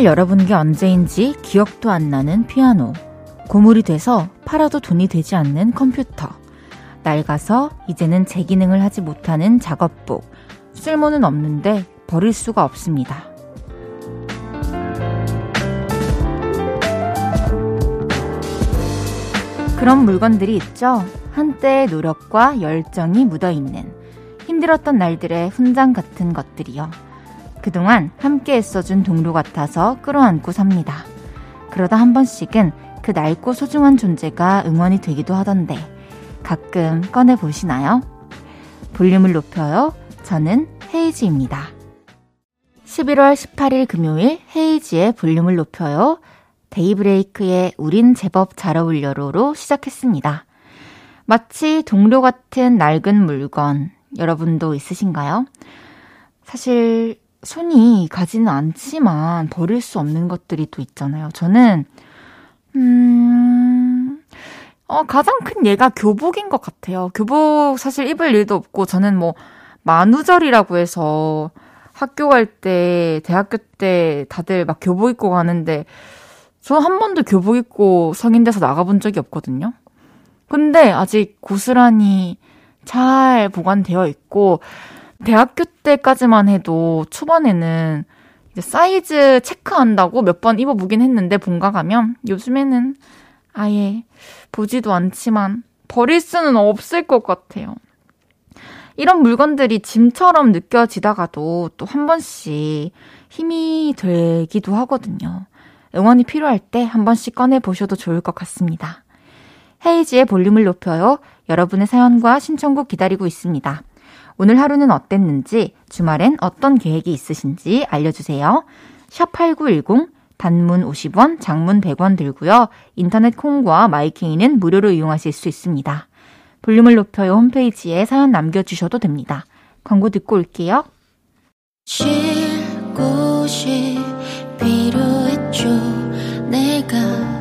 뚜껑을 열어본 게 언제인지 기억도 안 나는 피아노. 고물이 돼서 팔아도 돈이 되지 않는 컴퓨터. 낡아서 이제는 제 기능을 하지 못하는 작업복. 쓸모는 없는데 버릴 수가 없습니다. 그런 물건들이 있죠. 한때의 노력과 열정이 묻어있는 힘들었던 날들의 훈장 같은 것들이요. 그동안 함께 애써준 동료 같아서 끌어안고 삽니다. 그러다 한 번씩은 그 낡고 소중한 존재가 응원이 되기도 하던데 가끔 꺼내 보시나요? 볼륨을 높여요. 저는 헤이즈입니다. 11월 18일 금요일 헤이지의 볼륨을 높여요. 데이브레이크의 우린 제법 잘 어울려로로 시작했습니다. 마치 동료 같은 낡은 물건, 여러분도 있으신가요? 사실 손이 가지는 않지만 버릴 수 없는 것들이 또 있잖아요. 저는, 음, 어, 가장 큰 예가 교복인 것 같아요. 교복 사실 입을 일도 없고, 저는 뭐, 만우절이라고 해서 학교 갈 때, 대학교 때 다들 막 교복 입고 가는데, 저 한 번도 교복 입고 성인 돼서 나가본 적이 없거든요. 근데 아직 고스란히 잘 보관되어 있고, 대학교 때까지만 해도 초반에는 이제 사이즈 체크한다고 몇 번 입어보긴 했는데 본가 가면 요즘에는 아예 보지도 않지만 버릴 수는 없을 것 같아요. 이런 물건들이 짐처럼 느껴지다가도 또 한 번씩 힘이 되기도 하거든요. 응원이 필요할 때 한 번씩 꺼내보셔도 좋을 것 같습니다. 헤이지의 볼륨을 높여요. 여러분의 사연과 신청곡 기다리고 있습니다. 오늘 하루는 어땠는지, 주말엔 어떤 계획이 있으신지 알려주세요. 샵8910, 단문 50원, 장문 100원 들고요. 인터넷 콩과 마이케이는 무료로 이용하실 수 있습니다. 볼륨을 높여요 홈페이지에 사연 남겨주셔도 됩니다. 광고 듣고 올게요. 쉴 곳이 필요했죠. 내가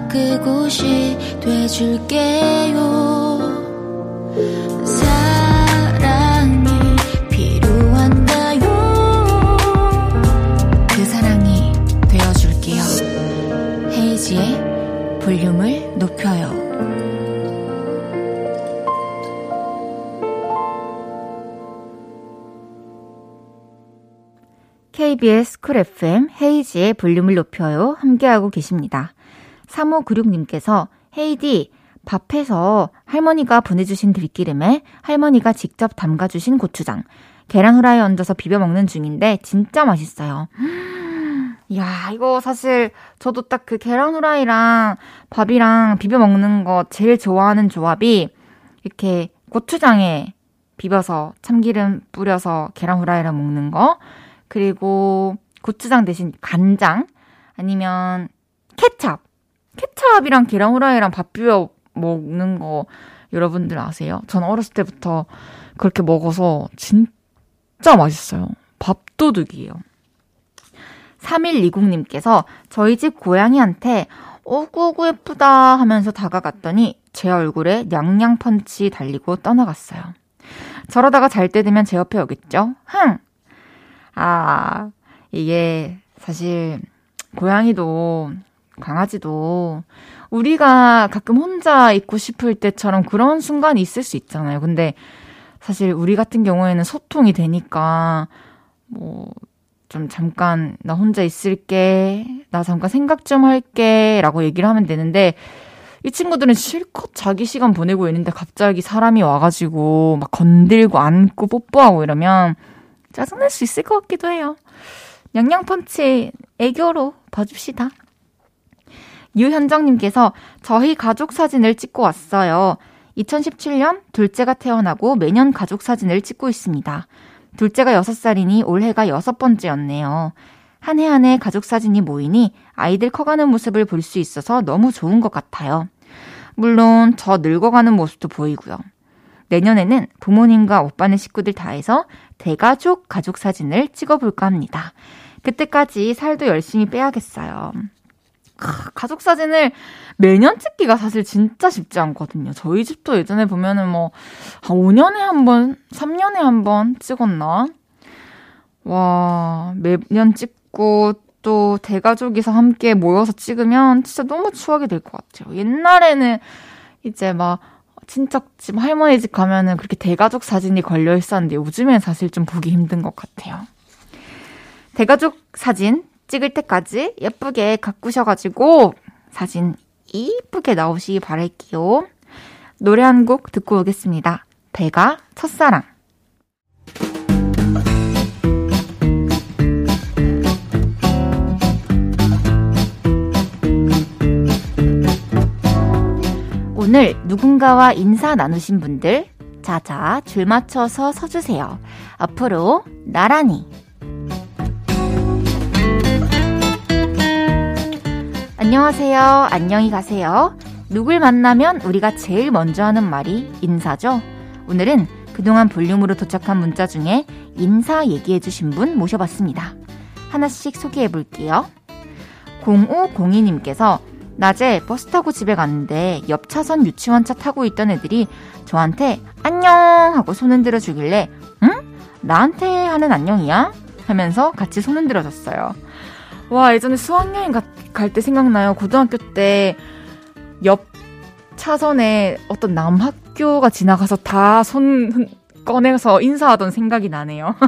그곳이 돼줄게요. 볼륨을 높여요. KBS 쿨 FM 헤이지의 볼륨을 높여요. 함께하고 계십니다. 3596님께서 헤이디 밥해서 할머니가 보내주신 들기름에 할머니가 직접 담가주신 고추장, 계란 후라이 얹어서 비벼 먹는 중인데 진짜 맛있어요. 야, 이거 사실 저도 딱 그 계란 후라이랑 밥이랑 비벼 먹는 거 제일 좋아하는 조합이 이렇게 고추장에 비벼서 참기름 뿌려서 계란 후라이랑 먹는 거. 그리고 고추장 대신 간장 아니면 케찹. 케찹이랑 계란 후라이랑 밥 비벼 먹는 거 여러분들 아세요? 전 어렸을 때부터 그렇게 먹어서 진짜 맛있어요. 밥도둑이에요. 3120님께서 저희 집 고양이한테 오구오구 예쁘다 하면서 다가갔더니 제 얼굴에 냥냥 펀치 달리고 떠나갔어요. 저러다가 잘 때 되면 제 옆에 오겠죠? 흥! 아, 이게 사실 고양이도 강아지도 우리가 가끔 혼자 있고 싶을 때처럼 그런 순간이 있을 수 있잖아요. 근데 사실 우리 같은 경우에는 소통이 되니까 뭐 좀 잠깐 나 혼자 있을게. 나 잠깐 생각 좀 할게. 라고 얘기를 하면 되는데 이 친구들은 실컷 자기 시간 보내고 있는데 갑자기 사람이 와가지고 막 건들고 안고 뽀뽀하고 이러면 짜증날 수 있을 것 같기도 해요. 양양펀치 애교로 봐줍시다. 유현정님께서 저희 가족 사진을 찍고 왔어요. 2017년 둘째가 태어나고 매년 가족 사진을 찍고 있습니다. 둘째가 6살이니 올해가 여섯 번째였네요. 한 해 한 해 가족 사진이 모이니 아이들 커가는 모습을 볼 수 있어서 너무 좋은 것 같아요. 물론 저 늙어가는 모습도 보이고요. 내년에는 부모님과 오빠네 식구들 다 해서 대가족 가족 사진을 찍어볼까 합니다. 그때까지 살도 열심히 빼야겠어요. 가족 사진을 매년 찍기가 사실 진짜 쉽지 않거든요. 저희 집도 예전에 보면은 뭐, 한 5년에 한 번, 3년에 한 번 찍었나? 와, 매년 찍고 것도 대가족이서 함께 모여서 찍으면 진짜 너무 추억이 될 것 같아요. 옛날에는 이제 막 친척집, 할머니 집 가면은 그렇게 대가족 사진이 걸려 있었는데 요즘엔 사실 좀 보기 힘든 것 같아요. 대가족 사진 찍을 때까지 예쁘게 가꾸셔가지고 사진 이쁘게 나오시기 바랄게요. 노래 한 곡 듣고 오겠습니다. 배가 첫사랑. 오늘 누군가와 인사 나누신 분들, 자자, 줄 맞춰서 서주세요. 앞으로 나란히. 안녕하세요. 안녕히 가세요. 누굴 만나면 우리가 제일 먼저 하는 말이 인사죠. 오늘은 그동안 볼륨으로 도착한 문자 중에 인사 얘기해주신 분 모셔봤습니다. 하나씩 소개해 볼게요. 0502님께서 낮에 버스 타고 집에 갔는데 옆 차선 유치원 차 타고 있던 애들이 저한테 안녕 하고 손 흔들어 주길래 응? 나한테 하는 안녕이야? 하면서 같이 손 흔들어 줬어요. 와 예전에 수학여행 갈 때 생각나요. 고등학교 때 옆 차선에 어떤 남학교가 지나가서 다 손 꺼내서 인사하던 생각이 나네요.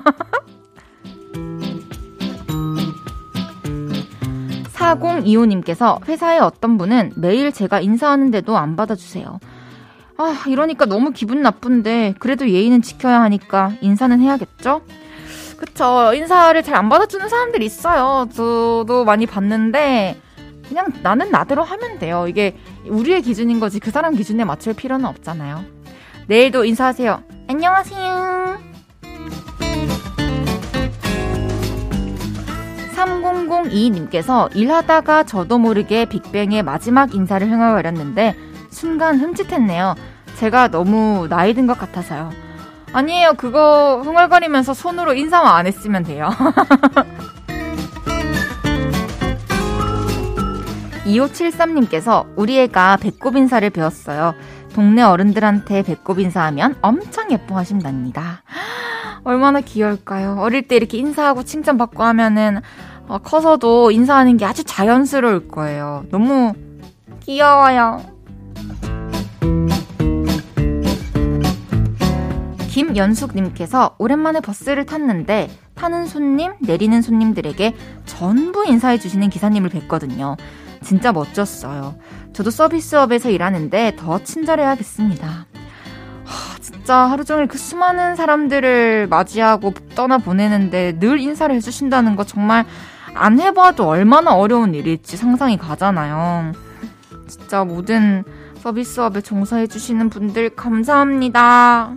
4025님께서 회사에 어떤 분은 매일 제가 인사하는데도 안 받아주세요. 아, 이러니까 너무 기분 나쁜데, 그래도 예의는 지켜야 하니까 인사는 해야겠죠? 그쵸. 인사를 잘 안 받아주는 사람들 있어요. 저도 많이 봤는데, 그냥 나는 나대로 하면 돼요. 이게 우리의 기준인 거지 그 사람 기준에 맞출 필요는 없잖아요. 내일도 인사하세요. 안녕하세요. 3002님께서 일하다가 저도 모르게 빅뱅의 마지막 인사를 흥얼거렸는데 순간 흠칫했네요. 제가 너무 나이 든 것 같아서요. 아니에요. 그거 흥얼거리면서 손으로 인사만 안 했으면 돼요. 2573님께서 우리 애가 배꼽 인사를 배웠어요. 동네 어른들한테 배꼽 인사하면 엄청 예뻐하신답니다. 얼마나 귀여울까요? 어릴 때 이렇게 인사하고 칭찬받고 하면은 어, 커서도 인사하는 게 아주 자연스러울 거예요. 너무 귀여워요. 김연숙님께서 오랜만에 버스를 탔는데 타는 손님, 내리는 손님들에게 전부 인사해 주시는 기사님을 뵀거든요. 진짜 멋졌어요. 저도 서비스업에서 일하는데 더 친절해야겠습니다. 하, 진짜 하루 종일 그 수많은 사람들을 맞이하고 떠나 보내는데 늘 인사를 해주신다는 거 정말 안 해봐도 얼마나 어려운 일일지 상상이 가잖아요. 진짜 모든 서비스업에 종사해주시는 분들 감사합니다.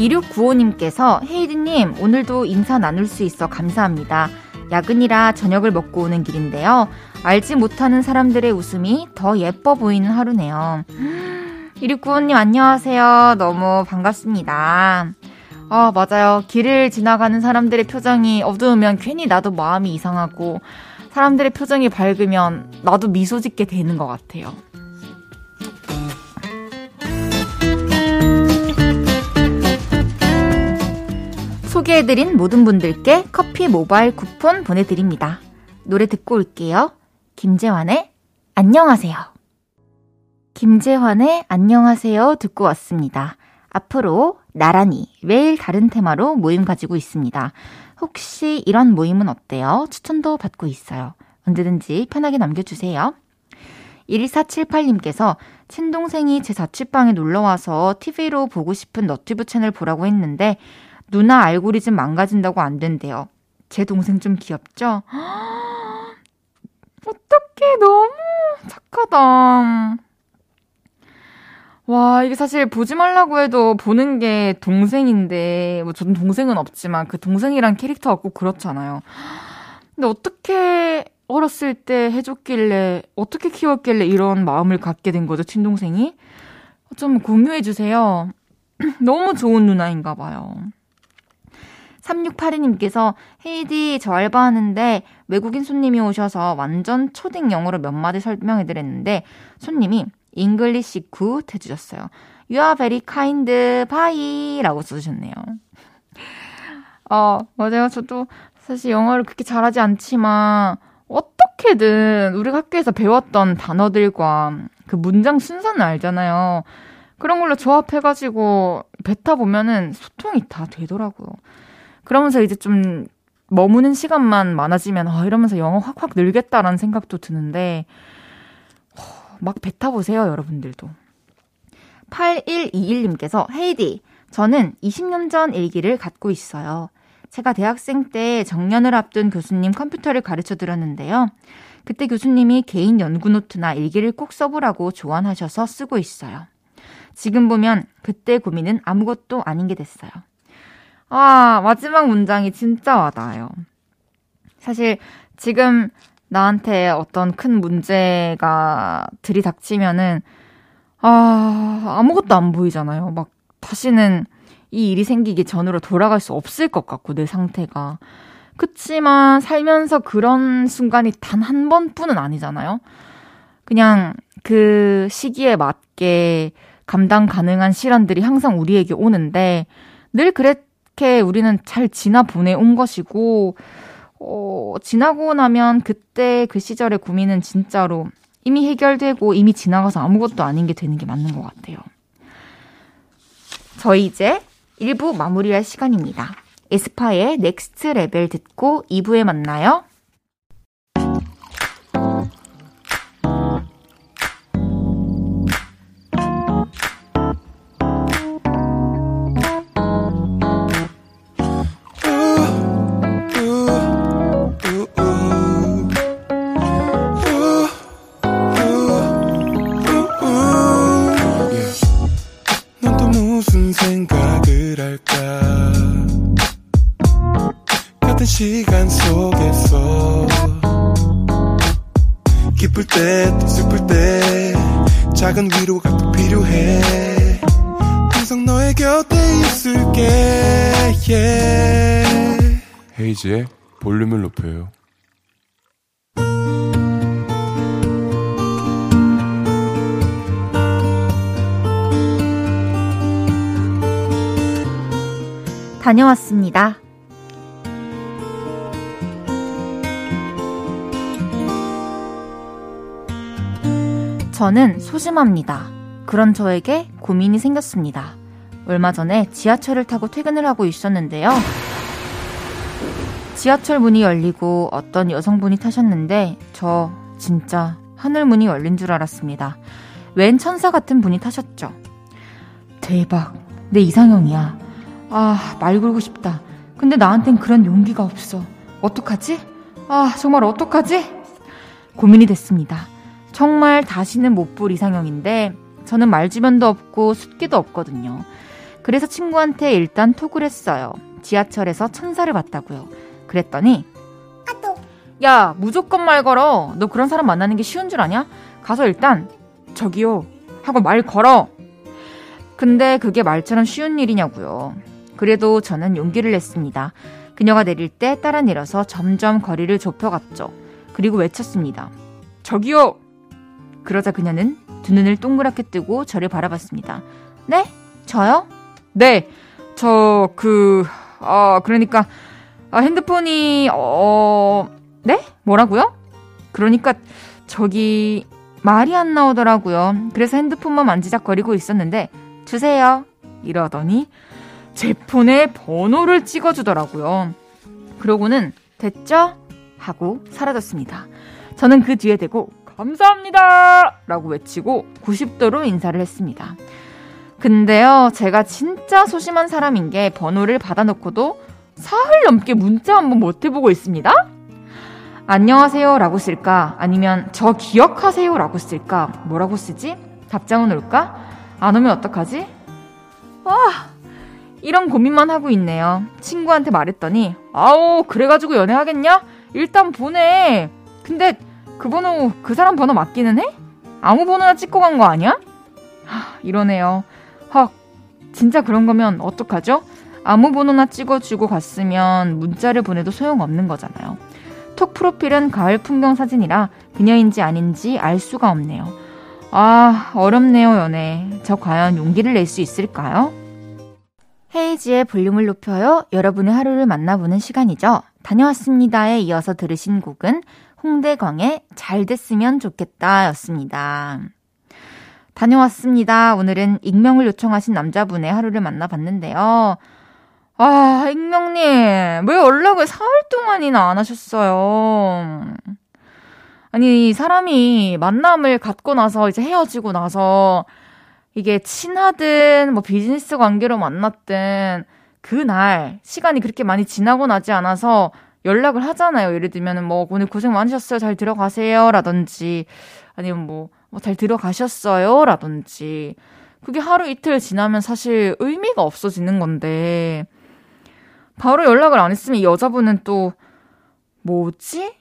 2695님께서 헤이드님 오늘도 인사 나눌 수 있어 감사합니다. 야근이라 저녁을 먹고 오는 길인데요. 알지 못하는 사람들의 웃음이 더 예뻐 보이는 하루네요. 2695님 안녕하세요. 너무 반갑습니다. 아, 맞아요. 길을 지나가는 사람들의 표정이 어두우면 괜히 나도 마음이 이상하고 사람들의 표정이 밝으면 나도 미소 짓게 되는 것 같아요. 소개해드린 모든 분들께 커피 모바일 쿠폰 보내드립니다. 노래 듣고 올게요. 김재환의 안녕하세요. 김재환의 안녕하세요 듣고 왔습니다. 앞으로 나란히 매일 다른 테마로 모임 가지고 있습니다. 혹시 이런 모임은 어때요? 추천도 받고 있어요. 언제든지 편하게 남겨주세요. 1478님께서 친동생이 제 자취방에 놀러와서 TV로 보고 싶은 너튜브 채널 보라고 했는데 누나 알고리즘 망가진다고 안 된대요. 제 동생 좀 귀엽죠? 어떡해, 너무 착하다. 와, 이게 사실 보지 말라고 해도 보는 게 동생인데, 뭐 저는 동생은 없지만 그 동생이란 캐릭터가 꼭 그렇잖아요. 근데 어떻게 어렸을 때 해줬길래, 어떻게 키웠길래 이런 마음을 갖게 된 거죠, 친동생이? 좀 공유해주세요. 너무 좋은 누나인가 봐요. 3682님께서 헤이디 저 알바하는데 외국인 손님이 오셔서 완전 초딩 영어로 몇 마디 설명해 드렸는데 손님이 English good 해주셨어요. You are very kind, bye 라고 써주셨네요. 어, 맞아요. 저도 사실 영어를 그렇게 잘하지 않지만, 어떻게든 우리 학교에서 배웠던 단어들과 그 문장 순서는 알잖아요. 그런 걸로 조합해가지고 뱉다 보면은 소통이 다 되더라고요. 그러면서 이제 좀 머무는 시간만 많아지면, 아, 이러면서 영어 확확 늘겠다라는 생각도 드는데, 막 뱉어보세요, 여러분들도. 8121님께서, 헤이디, 저는 20년 전 일기를 갖고 있어요. 제가 대학생 때 정년을 앞둔 교수님 컴퓨터를 가르쳐 드렸는데요. 그때 교수님이 개인 연구 노트나 일기를 꼭 써보라고 조언하셔서 쓰고 있어요. 지금 보면 그때 고민은 아무것도 아닌 게 됐어요. 아, 마지막 문장이 진짜 와닿아요. 사실 지금 나한테 어떤 큰 문제가 들이닥치면은, 아, 아무것도 안 보이잖아요. 막 다시는 이 일이 생기기 전으로 돌아갈 수 없을 것 같고, 내 상태가. 그치만 살면서 그런 순간이 단 한 번뿐은 아니잖아요. 그냥 그 시기에 맞게 감당 가능한 시련들이 항상 우리에게 오는데, 늘 그렇게 우리는 잘 지나 보내온 것이고, 어, 지나고 나면 그때 그 시절의 고민은 진짜로 이미 해결되고 이미 지나가서 아무것도 아닌 게 되는 게 맞는 것 같아요. 저희 이제 1부 마무리할 시간입니다. 에스파의 Next Level 듣고 2부에 만나요. 헤이지의 볼륨을 높여요. 다녀왔습니다. 저는 소심합니다. 그런 저에게 고민이 생겼습니다. 얼마 전에 지하철을 타고 퇴근을 하고 있었는데요. 지하철 문이 열리고 어떤 여성분이 타셨는데 저 진짜 하늘 문이 열린 줄 알았습니다. 웬 천사 같은 분이 타셨죠. 대박. 내 이상형이야. 아, 말 걸고 싶다. 근데 나한텐 그런 용기가 없어. 어떡하지? 아, 정말 어떡하지? 고민이 됐습니다. 정말 다시는 못 볼 이상형인데 저는 말주변도 없고 숫기도 없거든요. 그래서 친구한테 일단 톡을 했어요. 지하철에서 천사를 봤다고요. 그랬더니 야 무조건 말 걸어. 너 그런 사람 만나는 게 쉬운 줄 아냐? 가서 일단 저기요. 하고 말 걸어. 근데 그게 말처럼 쉬운 일이냐고요. 그래도 저는 용기를 냈습니다. 그녀가 내릴 때 따라 내려서 점점 거리를 좁혀갔죠. 그리고 외쳤습니다. 저기요! 그러자 그녀는 두 눈을 동그랗게 뜨고 저를 바라봤습니다. 네? 저요? 네. 저 그... 어 그러니까 아, 핸드폰이, 어, 네? 뭐라고요? 그러니까, 저기, 말이 안 나오더라고요. 그래서 핸드폰만 만지작거리고 있었는데, 주세요. 이러더니, 제 폰에 번호를 찍어주더라고요. 그러고는, 됐죠? 하고 사라졌습니다. 저는 그 뒤에 대고, 감사합니다! 라고 외치고 90도로 인사를 했습니다. 근데요, 제가 진짜 소심한 사람인 게 번호를 받아놓고도 사흘 넘게 문자 한번 못 해보고 있습니다. 안녕하세요 라고 쓸까? 아니면 저 기억하세요 라고 쓸까? 뭐라고 쓰지? 답장은 올까? 안 오면 어떡하지? 아, 이런 고민만 하고 있네요. 친구한테 말했더니, 아우, 그래가지고 연애하겠냐? 일단 보내. 근데 그 번호, 그 사람 번호 맞기는 해? 아무 번호나 찍고 간 거 아니야? 하, 이러네요. 헉, 진짜 그런 거면 어떡하죠? 아무 번호나 찍어주고 갔으면 문자를 보내도 소용없는 거잖아요. 톡 프로필은 가을 풍경 사진이라 그녀인지 아닌지 알 수가 없네요. 아, 어렵네요, 연애. 저 과연 용기를 낼 수 있을까요? 헤이지의 볼륨을 높여요. 여러분의 하루를 만나보는 시간이죠. 다녀왔습니다에 이어서 들으신 곡은 홍대광의 잘 됐으면 좋겠다 였습니다. 다녀왔습니다. 오늘은 익명을 요청하신 남자분의 하루를 만나봤는데요. 아, 익명님, 왜 연락을 사흘 동안이나 안 하셨어요? 아니, 사람이 만남을 갖고 나서 이제 헤어지고 나서 이게 친하든 뭐 비즈니스 관계로 만났든 그날 시간이 그렇게 많이 지나고 나지 않아서 연락을 하잖아요. 예를 들면은 뭐 오늘 고생 많으셨어요. 잘 들어가세요. 라든지 아니면 뭐, 뭐 잘 들어가셨어요. 라든지 그게 하루 이틀 지나면 사실 의미가 없어지는 건데 바로 연락을 안 했으면 이 여자분은 또 뭐지?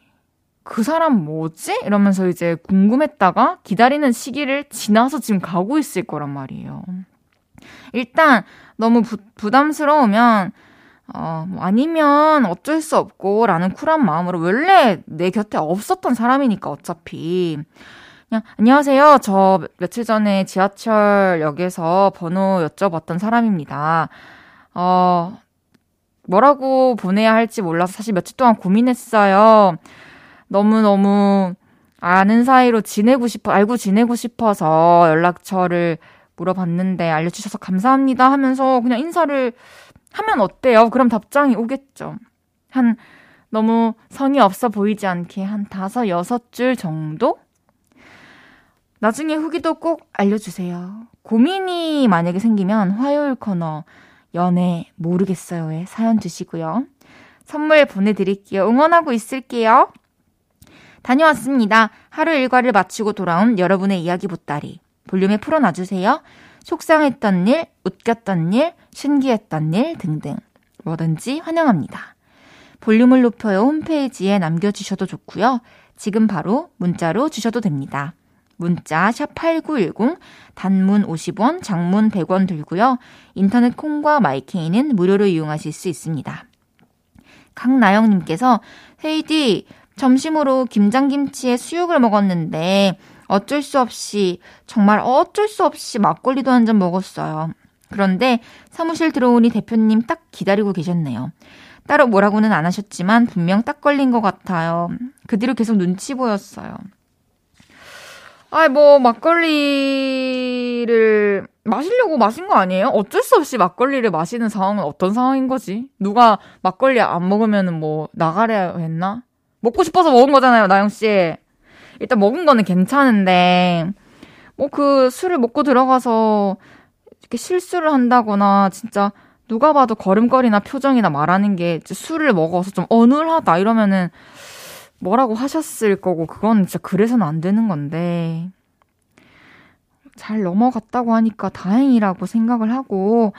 그 사람 뭐지? 이러면서 이제 궁금했다가 기다리는 시기를 지나서 지금 가고 있을 거란 말이에요. 일단 너무 부, 부담스러우면 어, 뭐 아니면 어쩔 수 없고 라는 쿨한 마음으로 원래 내 곁에 없었던 사람이니까 어차피 그냥 안녕하세요. 저 며칠 전에 지하철역에서 번호 여쭤봤던 사람입니다. 어, 뭐라고 보내야 할지 몰라서 사실 며칠 동안 고민했어요. 너무너무 아는 사이로 지내고 싶어, 알고 지내고 싶어서 연락처를 물어봤는데 알려주셔서 감사합니다 하면서 그냥 인사를 하면 어때요? 그럼 답장이 오겠죠. 한 너무 성의 없어 보이지 않게 한 다섯, 여섯 줄 정도? 나중에 후기도 꼭 알려주세요. 고민이 만약에 생기면 화요일 코너 연애 모르겠어요에 사연 주시고요. 선물 보내드릴게요. 응원하고 있을게요. 다녀왔습니다. 하루 일과를 마치고 돌아온 여러분의 이야기 보따리. 볼륨에 풀어놔주세요. 속상했던 일, 웃겼던 일, 신기했던 일 등등. 뭐든지 환영합니다. 볼륨을 높여요 홈페이지에 남겨주셔도 좋고요. 지금 바로 문자로 주셔도 됩니다. 문자 샵8910 단문 50원, 장문 100원 들고요. 인터넷 콩과 마이케이는 무료로 이용하실 수 있습니다. 강나영 님께서 헤이디 점심으로 김장김치에 수육을 먹었는데 어쩔 수 없이 정말 어쩔 수 없이 막걸리도 한 잔 먹었어요. 그런데 사무실 들어오니 대표님 딱 기다리고 계셨네요. 따로 뭐라고는 안 하셨지만 분명 딱 걸린 것 같아요. 그 뒤로 계속 눈치 보였어요. 아이, 뭐, 막걸리를 마시려고 마신 거 아니에요? 어쩔 수 없이 막걸리를 마시는 상황은 어떤 상황인 거지? 누가 막걸리 안 먹으면 뭐, 나가려 했나? 먹고 싶어서 먹은 거잖아요, 나영 씨. 일단 먹은 거는 괜찮은데, 뭐 그 술을 먹고 들어가서 이렇게 실수를 한다거나, 진짜 누가 봐도 걸음걸이나 표정이나 말하는 게 술을 먹어서 좀 어눌하다 이러면은 뭐라고 하셨을 거고, 그건 진짜 그래서는 안 되는 건데. 잘 넘어갔다고 하니까 다행이라고 생각을 하고,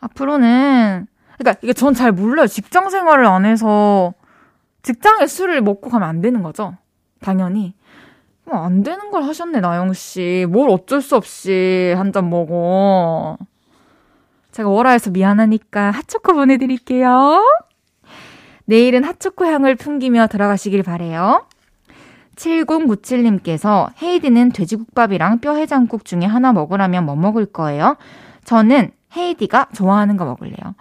앞으로는, 그러니까 이게 전 잘 몰라요. 직장 생활을 안 해서 직장에 술을 먹고 가면 안 되는 거죠. 당연히. 뭐안 되는 걸 하셨네, 나영씨. 뭘 어쩔 수 없이 한 잔 먹어. 제가 월화에서 미안하니까 핫초코 보내드릴게요. 내일은 핫초코 향을 풍기며 들어가시길 바래요. 7097님께서 헤이디는 돼지국밥이랑 뼈 해장국 중에 하나 먹으라면 뭐 먹을 거예요? 저는 헤이디가 좋아하는 거 먹을래요.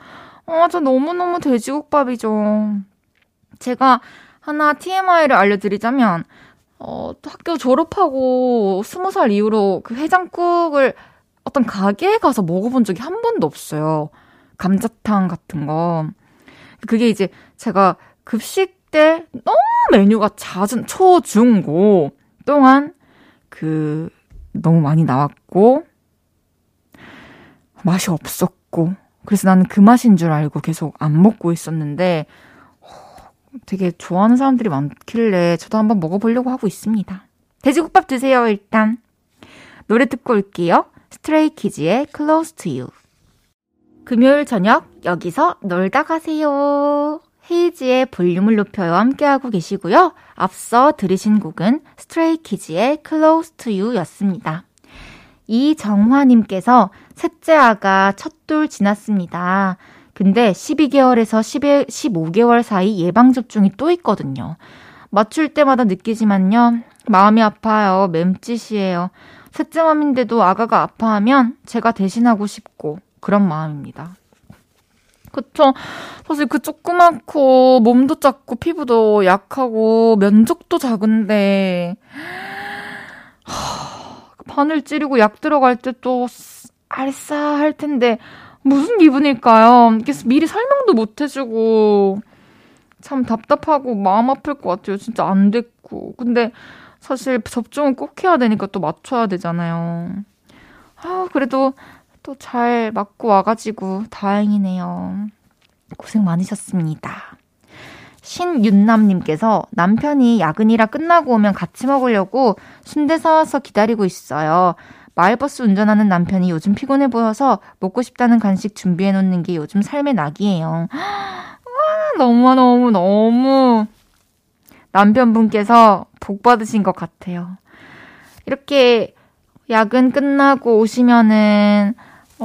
어, 저 너무너무 돼지국밥이죠. 제가 하나 TMI를 알려드리자면, 어, 학교 졸업하고 스무 살 이후로 그 해장국을 어떤 가게에 가서 먹어본 적이 한 번도 없어요. 감자탕 같은 거. 그게 이제 제가 급식 때 너무 메뉴가 잦은 초, 중, 고 동안 그 너무 많이 나왔고 맛이 없었고 그래서 나는 그 맛인 줄 알고 계속 안 먹고 있었는데 되게 좋아하는 사람들이 많길래 저도 한번 먹어보려고 하고 있습니다. 돼지국밥 드세요, 일단. 노래 듣고 올게요. 스트레이키즈의 Close to You. 금요일 저녁 여기서 놀다 가세요. 헤이지의 볼륨을 높여요 함께하고 계시고요. 앞서 들으신 곡은 스트레이키즈의 Close to You 였습니다. 이정화님께서 셋째 아가 첫돌 지났습니다. 근데 12개월에서 10, 15개월 사이 예방접종이 또 있거든요. 맞출 때마다 느끼지만요. 마음이 아파요. 맴짓이에요. 셋째 맘인데도 아가가 아파하면 제가 대신하고 싶고 그런 마음입니다. 그쵸. 사실 그 조그맣고 몸도 작고 피부도 약하고 면적도 작은데 바늘 찌르고 약 들어갈 때 또 알싸할 텐데 무슨 기분일까요? 그래서 미리 설명도 못 해주고 참 답답하고 마음 아플 것 같아요. 진짜 안 됐고. 근데 사실 접종은 꼭 해야 되니까 또 맞춰야 되잖아요. 아, 그래도 또 잘 맞고 와가지고 다행이네요. 고생 많으셨습니다. 신윤남님께서 남편이 야근이라 끝나고 오면 같이 먹으려고 순대 사와서 기다리고 있어요. 마을버스 운전하는 남편이 요즘 피곤해 보여서 먹고 싶다는 간식 준비해 놓는 게 요즘 삶의 낙이에요. 와, 너무 너무 너무 남편분께서 복 받으신 것 같아요. 이렇게 야근 끝나고 오시면은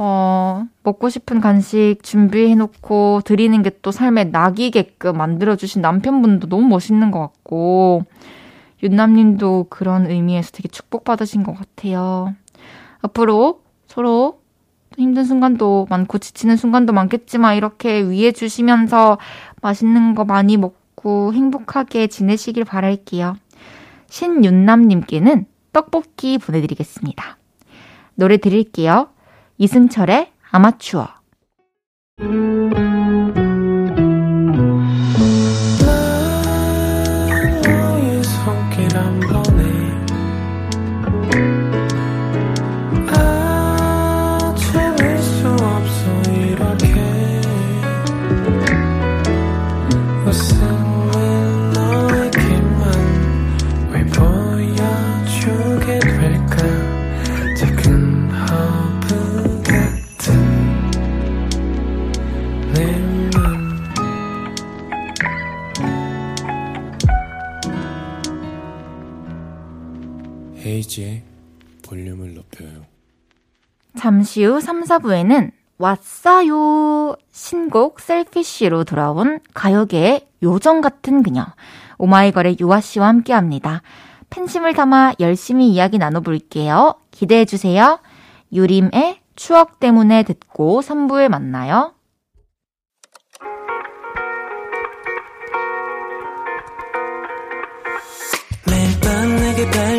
어, 먹고 싶은 간식 준비해놓고 드리는 게 또 삶의 낙이게끔 만들어주신 남편분도 너무 멋있는 것 같고, 윤남님도 그런 의미에서 되게 축복받으신 것 같아요. 앞으로 서로 힘든 순간도 많고 지치는 순간도 많겠지만 이렇게 위해 주시면서 맛있는 거 많이 먹고 행복하게 지내시길 바랄게요. 신윤남님께는 떡볶이 보내드리겠습니다. 노래 드릴게요. 이승철의 아마추어. 헤이지의 볼륨을 높여요. 잠시 후 3, 4부에는 왔어요! 신곡 셀피쉬로 돌아온 가요계의 요정 같은 그녀, 오마이걸의 유아 씨와 함께 합니다. 팬심을 담아 열심히 이야기 나눠볼게요. 기대해주세요. 유림의 추억 때문에 듣고 3부에 만나요. 매일 밤 내게 발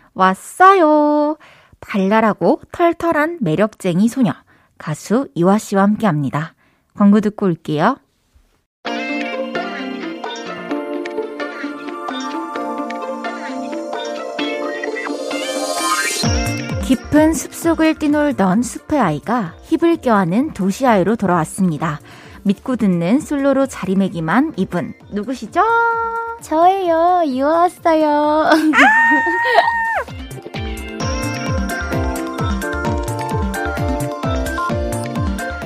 왔어요 발랄하고 털털한 매력쟁이 소녀 가수 이화 씨와 함께 합니다. 광고 듣고 올게요. 깊은 숲속을 뛰놀던 숲의 아이가 힙을 껴안은 도시 아이로 돌아왔습니다. 믿고 듣는 솔로로 자리매김한 이분 누구시죠? 저예요. 이화왔어요. 아!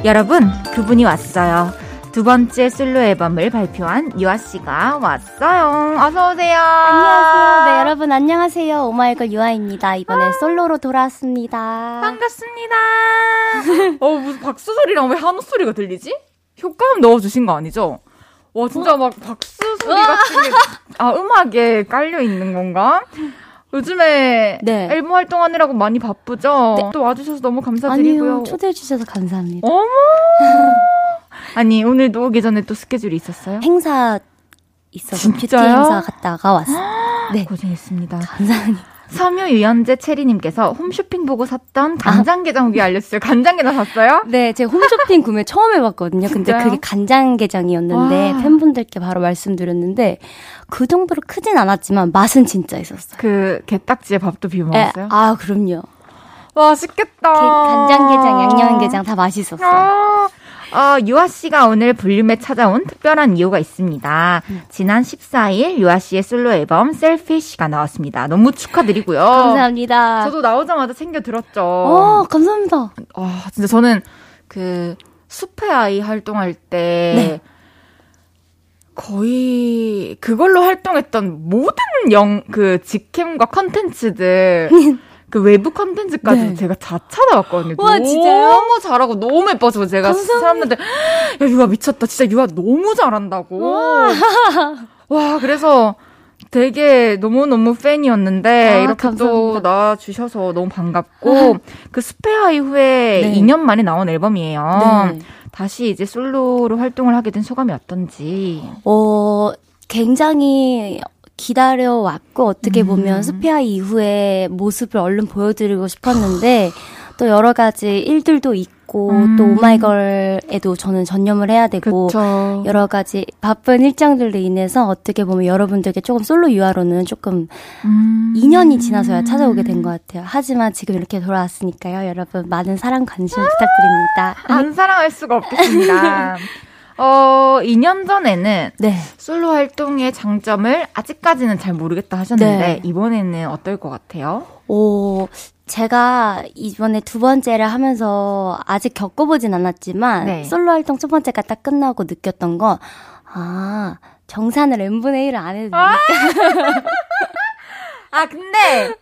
여러분, 그분이 왔어요. 두 번째 솔로 앨범을 발표한 유아 씨가 왔어요. 어서 오세요. 안녕하세요. 네, 여러분 안녕하세요. 오마이걸 유아입니다. 이번에 아~ 솔로로 돌아왔습니다. 반갑습니다. 어, 무슨 박수 소리랑 왜 한우 소리가 들리지? 효과음 넣어 주신 거 아니죠? 와, 진짜 어? 막 박수 소리 같은 게 아, 음악에 깔려 있는 건가? 요즘에 네. 앨범 활동하느라고 많이 바쁘죠? 네. 또 와주셔서 너무 감사드리고요. 아니요, 초대해주셔서 감사합니다. 어머! 아니, 오늘도 오기 전에 또 스케줄이 있었어요? 행사 있어서 뷰티 행사 갔다가 왔어요. 네. 고생했습니다. 감사합니다. 섬유 유연제 체리님께서 홈쇼핑 보고 샀던 간장게장 후기 알려주세요. 간장게장 샀어요? 네, 제가 홈쇼핑 구매 처음 해봤거든요. 근데 그게 간장게장이었는데 와. 팬분들께 바로 말씀드렸는데 그 정도로 크진 않았지만 맛은 진짜 있었어요. 그 게딱지에 밥도 비벼 먹었어요? 에, 아, 그럼요. 와, 맛있겠다. 간장게장, 양념게장 다 맛있었어요. 아. 어, 유아 씨가 오늘 볼륨에 찾아온 특별한 이유가 있습니다. 음. 지난 14일 유아 씨의 솔로 앨범 셀피쉬가 나왔습니다. 너무 축하드리고요. 감사합니다. 저도 나오자마자 챙겨 들었죠. 어, 감사합니다. 와, 진짜 저는 그 숲의 아이 활동할 때 네. 거의 그걸로 활동했던 모든 영, 그 직캠과 컨텐츠들. 그 외부 컨텐츠까지 네. 제가 다 찾아왔거든요. 와, 너무 진짜요? 너무 잘하고 너무 예뻐서 제가 감사합니다. 사람들한테 야 유아 미쳤다. 진짜 유아 너무 잘한다고. 와, 와 그래서 되게 너무너무 팬이었는데 아, 이렇게 감사합니다. 또 나와주셔서 너무 반갑고 그 스페어 이후에 네. 2년 만에 나온 앨범이에요. 네. 다시 이제 솔로로 활동을 하게 된 소감이 어떤지. 어, 굉장히 기다려왔고 어떻게 보면 음. 스페어 이후에 모습을 얼른 보여드리고 싶었는데 또 여러 가지 일들도 있고 음. 또 오마이걸에도 저는 전념을 해야 되고 그쵸. 여러 가지 바쁜 일정들로 인해서 어떻게 보면 여러분들께 조금 솔로 유아로는 조금 음. 2년이 지나서야 찾아오게 된 것 같아요. 하지만 지금 이렇게 돌아왔으니까요. 여러분 많은 사랑 관심 부탁드립니다. 안 사랑할 수가 없겠습니다. 어, 2년 전에는 네. 솔로 활동의 장점을 아직까지는 잘 모르겠다 하셨는데 네. 이번에는 어떨 것 같아요? 오, 제가 이번에 두 번째를 하면서 아직 겪어보진 않았지만 네. 솔로 활동 첫 번째가 딱 끝나고 느꼈던 거 아, 정산을 n분의 1을 안 해도 되니까. 아, 아 근데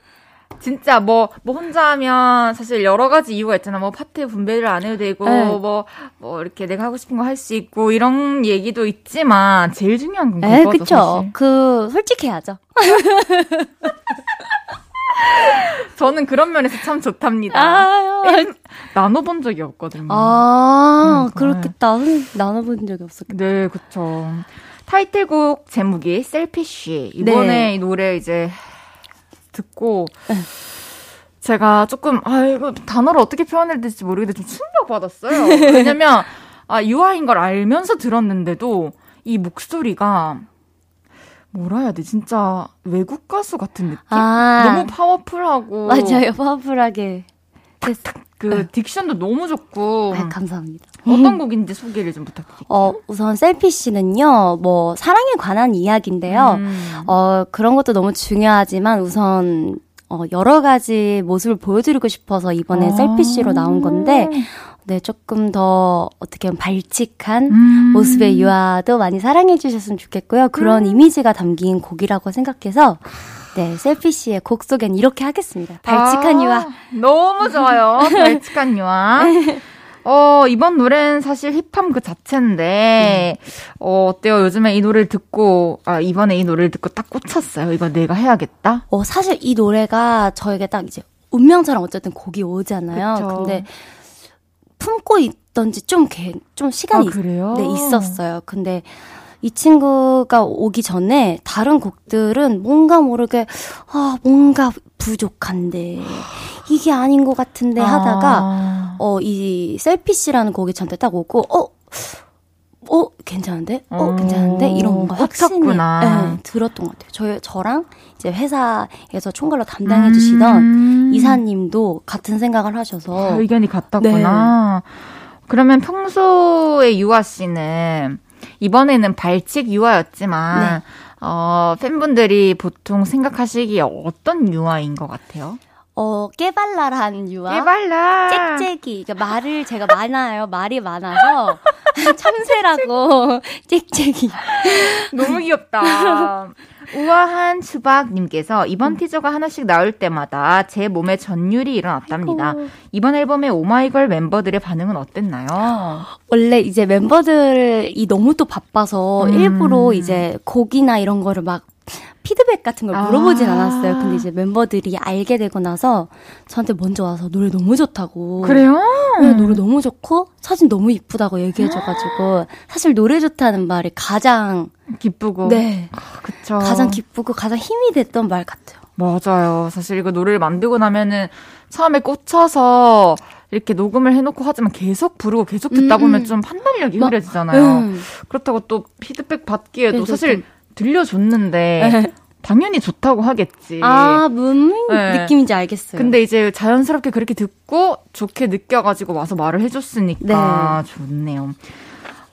진짜 뭐, 뭐 혼자 하면 사실 여러 가지 이유가 있잖아. 뭐 파트 분배를 안 해도 되고, 네. 뭐, 뭐 이렇게 내가 하고 싶은 거 할 수 있고, 이런 얘기도 있지만, 제일 중요한 건 네, 그거죠. 그쵸. 사실. 그, 솔직해야죠. 저는 그런 면에서 참 좋답니다. 아, 나눠본 적이 없거든요. 아, 음, 그렇겠다. 나눠본 적이 없었겠다. 네, 그쵸. 타이틀곡 제목이 셀피쉬. 이번에 네. 이 노래 이제 듣고 네. 제가 조금 아 이거 단어를 어떻게 표현해야 될지 모르겠는데 좀 충격 받았어요. 왜냐면 아 유아인 걸 알면서 들었는데도 이 목소리가 뭐라 해야 돼? 진짜 외국 가수 같은 느낌? 아, 너무 파워풀하고 맞아요. 파워풀하게 그 네. 딕션도 너무 좋고 아, 감사합니다. 어떤 곡인지 소개를 좀 부탁드릴게요. 어, 우선 셀피씨는요, 뭐, 사랑에 관한 이야기인데요. 음. 어, 그런 것도 너무 중요하지만 우선, 어, 여러 가지 모습을 보여드리고 싶어서 이번에 아. 셀피씨로 나온 건데, 네, 조금 더 어떻게 보면 발칙한 음. 모습의 유아도 많이 사랑해 주셨으면 좋겠고요. 그런 음. 이미지가 담긴 곡이라고 생각해서 네, 셀피 씨의 곡 소개는 이렇게 하겠습니다. 발칙한 아, 유아. 너무 좋아요. 발칙한 유아. 어, 이번 노래는 사실 힙함 그 자체인데, 음. 어, 어때요? 요즘에 이 노래를 듣고, 아, 이번에 이 노래를 듣고 딱 꽂혔어요. 이거 내가 해야겠다? 어, 사실 이 노래가 저에게 딱 이제 운명처럼 어쨌든 곡이 오잖아요. 그쵸. 근데 품고 있던지 좀, 개, 좀 시간이 아, 네, 있었어요. 근데 이 친구가 오기 전에 다른 곡들은 뭔가 모르게, 아, 뭔가 부족한데, 이게 아닌 것 같은데 하다가, 아. 어, 이 셀피시라는 곡이 저한테 딱 오고, 어, 어, 괜찮은데? 어, 괜찮은데? 이런 뭔가 확신이 네, 들었던 것 같아요. 저, 저랑 이제 회사에서 총괄로 담당해 주시던 음. 이사님도 같은 생각을 하셔서. 아, 의견이 같았구나. 네. 그러면 평소에 유아 씨는 이번에는 발칙 유아였지만, 네. 어, 팬분들이 보통 생각하시기에 어떤 유아인 것 같아요? 어, 깨발랄한 유아. 깨발랄. 짹짹이. 그러니까 말을 제가 많아요. 말이 많아서. 참새라고. 짹짹이. 너무 귀엽다. 우아한 수박님께서 이번 티저가 하나씩 나올 때마다 제 몸에 전율이 일어났답니다. 아이고. 이번 앨범의 오마이걸 멤버들의 반응은 어땠나요? 원래 이제 멤버들이 너무 또 바빠서 음. 일부러 이제 곡이나 이런 거를 막 피드백 같은 걸 물어보진 아. 않았어요. 근데 이제 멤버들이 알게 되고 나서 저한테 먼저 와서 노래 너무 좋다고. 그래요? 네, 노래 너무 좋고 사진 너무 이쁘다고 얘기해줘가지고 사실 노래 좋다는 말이 가장 기쁘고. 네. 아, 그쵸. 가장 기쁘고 가장 힘이 됐던 말 같아요. 맞아요. 사실 이거 노래를 만들고 나면은 처음에 꽂혀서 이렇게 녹음을 해놓고 하지만 계속 부르고 계속 듣다 음, 보면 음. 좀 판단력 이 흐려지잖아요. 음. 그렇다고 또 피드백 받기에도 사실 들려줬는데 네. 당연히 좋다고 하겠지. 아, 무슨 네. 느낌인지 알겠어요. 근데 이제 자연스럽게 그렇게 듣고 좋게 느껴가지고 와서 말을 해줬으니까 네. 좋네요.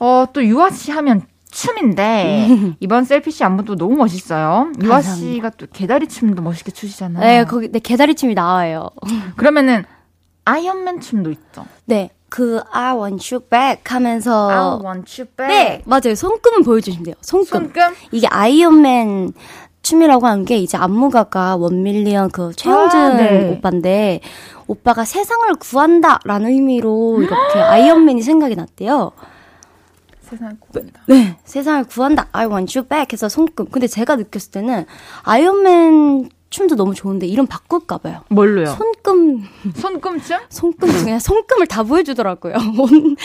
어, 또 유아 씨 하면 춤인데 이번 셀피씨 안무도 너무 멋있어요. 유아 씨가 또 개다리 춤도 멋있게 추시잖아요. 네, 거기 네 개다리 춤이 나와요. 그러면은 아이언맨 춤도 있죠. 네. 그 I want you back 하면서 I want you back. 네, 맞아요. 손금을 보여주시면 돼요. 손금. 손금? 이게 아이언맨 춤이라고 하는 게 이제 안무가가 원밀리언 그 최영준 아, 네. 오빠인데 오빠가 세상을 구한다라는 의미로 이렇게 아이언맨이 생각이 났대요. 세상을 구한다. 네, 세상을 구한다. I want you back 해서 손금. 근데 제가 느꼈을 때는 아이언맨 춤도 너무 좋은데 이름 바꿀까 봐요. 뭘로요? 손금. 손금춤? 손금 중에 손금을 다 보여주더라고요. 온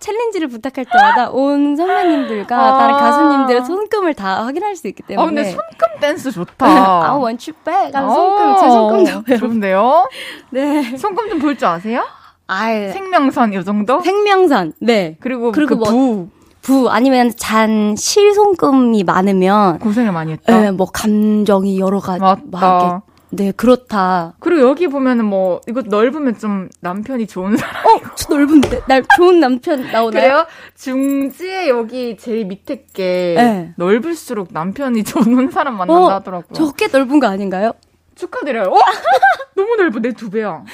challenge를 부탁할 때마다 온 선배님들과 아~ 다른 가수님들의 손금을 다 확인할 수 있기 때문에. 아 근데 손금 댄스 좋다. 아 원추백. 아 손금 제 손금도 좋은데요? 네. 손금 좀 볼 줄 아세요? 아 생명선 이 정도? 생명선. 네. 그리고 그리고 그 뭐, 부. 부 아니면 잔 실손금이 많으면 고생을 많이 했다. 네, 뭐 감정이 여러 가지 맞다. 네, 그렇다. 그리고 여기 보면은 뭐 이거 넓으면 좀 남편이 좋은 사람. 어, 저 넓은데 날 좋은 남편 나오나요? 그래요? 중지에 여기 제일 밑에 게 네. 넓을수록 남편이 좋은 사람 만난다 어, 하더라고요. 저꽤 넓은 거 아닌가요? 축하드려요. 어? 너무 넓어. 내 두 배야.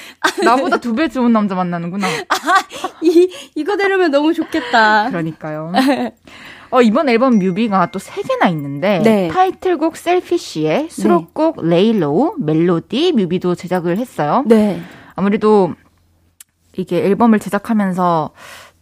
나보다 두 배 좋은 남자 만나는구나. 아, 이, 이거 들으면 너무 좋겠다. 그러니까요. 어, 이번 앨범 뮤비가 또 세 개나 있는데 네. 타이틀곡 Selfish의 수록곡 네. Lay Low, Melody, 뮤비도 제작을 했어요. 네. 아무래도 이게 앨범을 제작하면서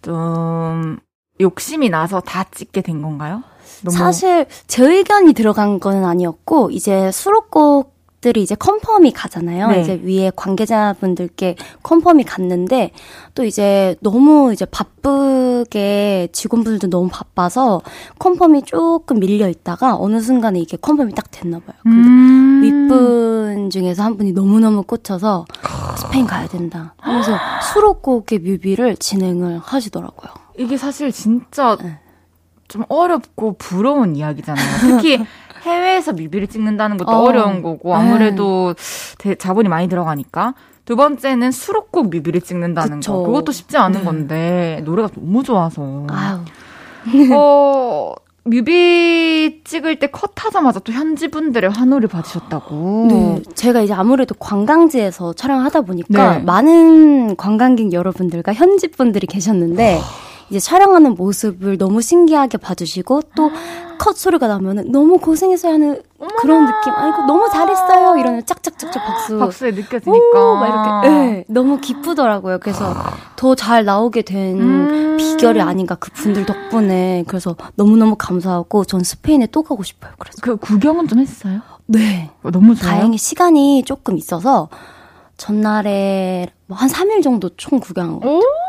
좀 욕심이 나서 다 찍게 된 건가요? 사실 제 의견이 들어간 건 아니었고 이제 수록곡 들이 이제 confirm이 가잖아요. 네. 이제 위에 관계자분들께 confirm이 갔는데 또 이제 너무 이제 바쁘게 직원분들도 너무 바빠서 confirm이 조금 밀려 있다가 어느 순간에 이게 confirm이 딱 됐나 봐요. 근데 음. 윗분 중에서 한 분이 너무너무 꽂혀서 스페인 가야 된다 하면서 수록곡의 뮤비를 진행을 하시더라고요. 이게 사실 진짜 네. 좀 어렵고 부러운 이야기잖아요. 특히 해외에서 뮤비를 찍는다는 것도 어. 려운 거고 아무래도 대, 자본이 많이 들어가니까 두 번째는 수록곡 뮤비를 찍는다는 그쵸. 거 그것도 쉽지 않은 네. 건데 노래가 너무 좋아서 아유. 어 뮤비 찍을 때 컷하자마자 또 현지 분들의 환호를 받으셨다고. 네, 제가 이제 아무래도 관광지에서 촬영하다 보니까 네. 많은 관광객 여러분들과 현지 분들이 계셨는데. 이제 촬영하는 모습을 너무 신기하게 봐주시고 또 컷 소리가 나면은 너무 고생했어요 하는 그런 느낌. 아이고 너무 잘했어요 이러는 짝짝짝짝 박수. 박수에 느껴지니까. 막 이렇게 네, 너무 기쁘더라고요. 그래서 더 잘 나오게 된 음~ 비결이 아닌가 그 분들 덕분에 그래서 너무 너무 감사하고 전 스페인에 또 가고 싶어요. 그래서 그 구경은 좀 했어요? 네. 어, 너무 좋아요. 다행히 시간이 조금 있어서 전날에 뭐한 3일 정도 총 구경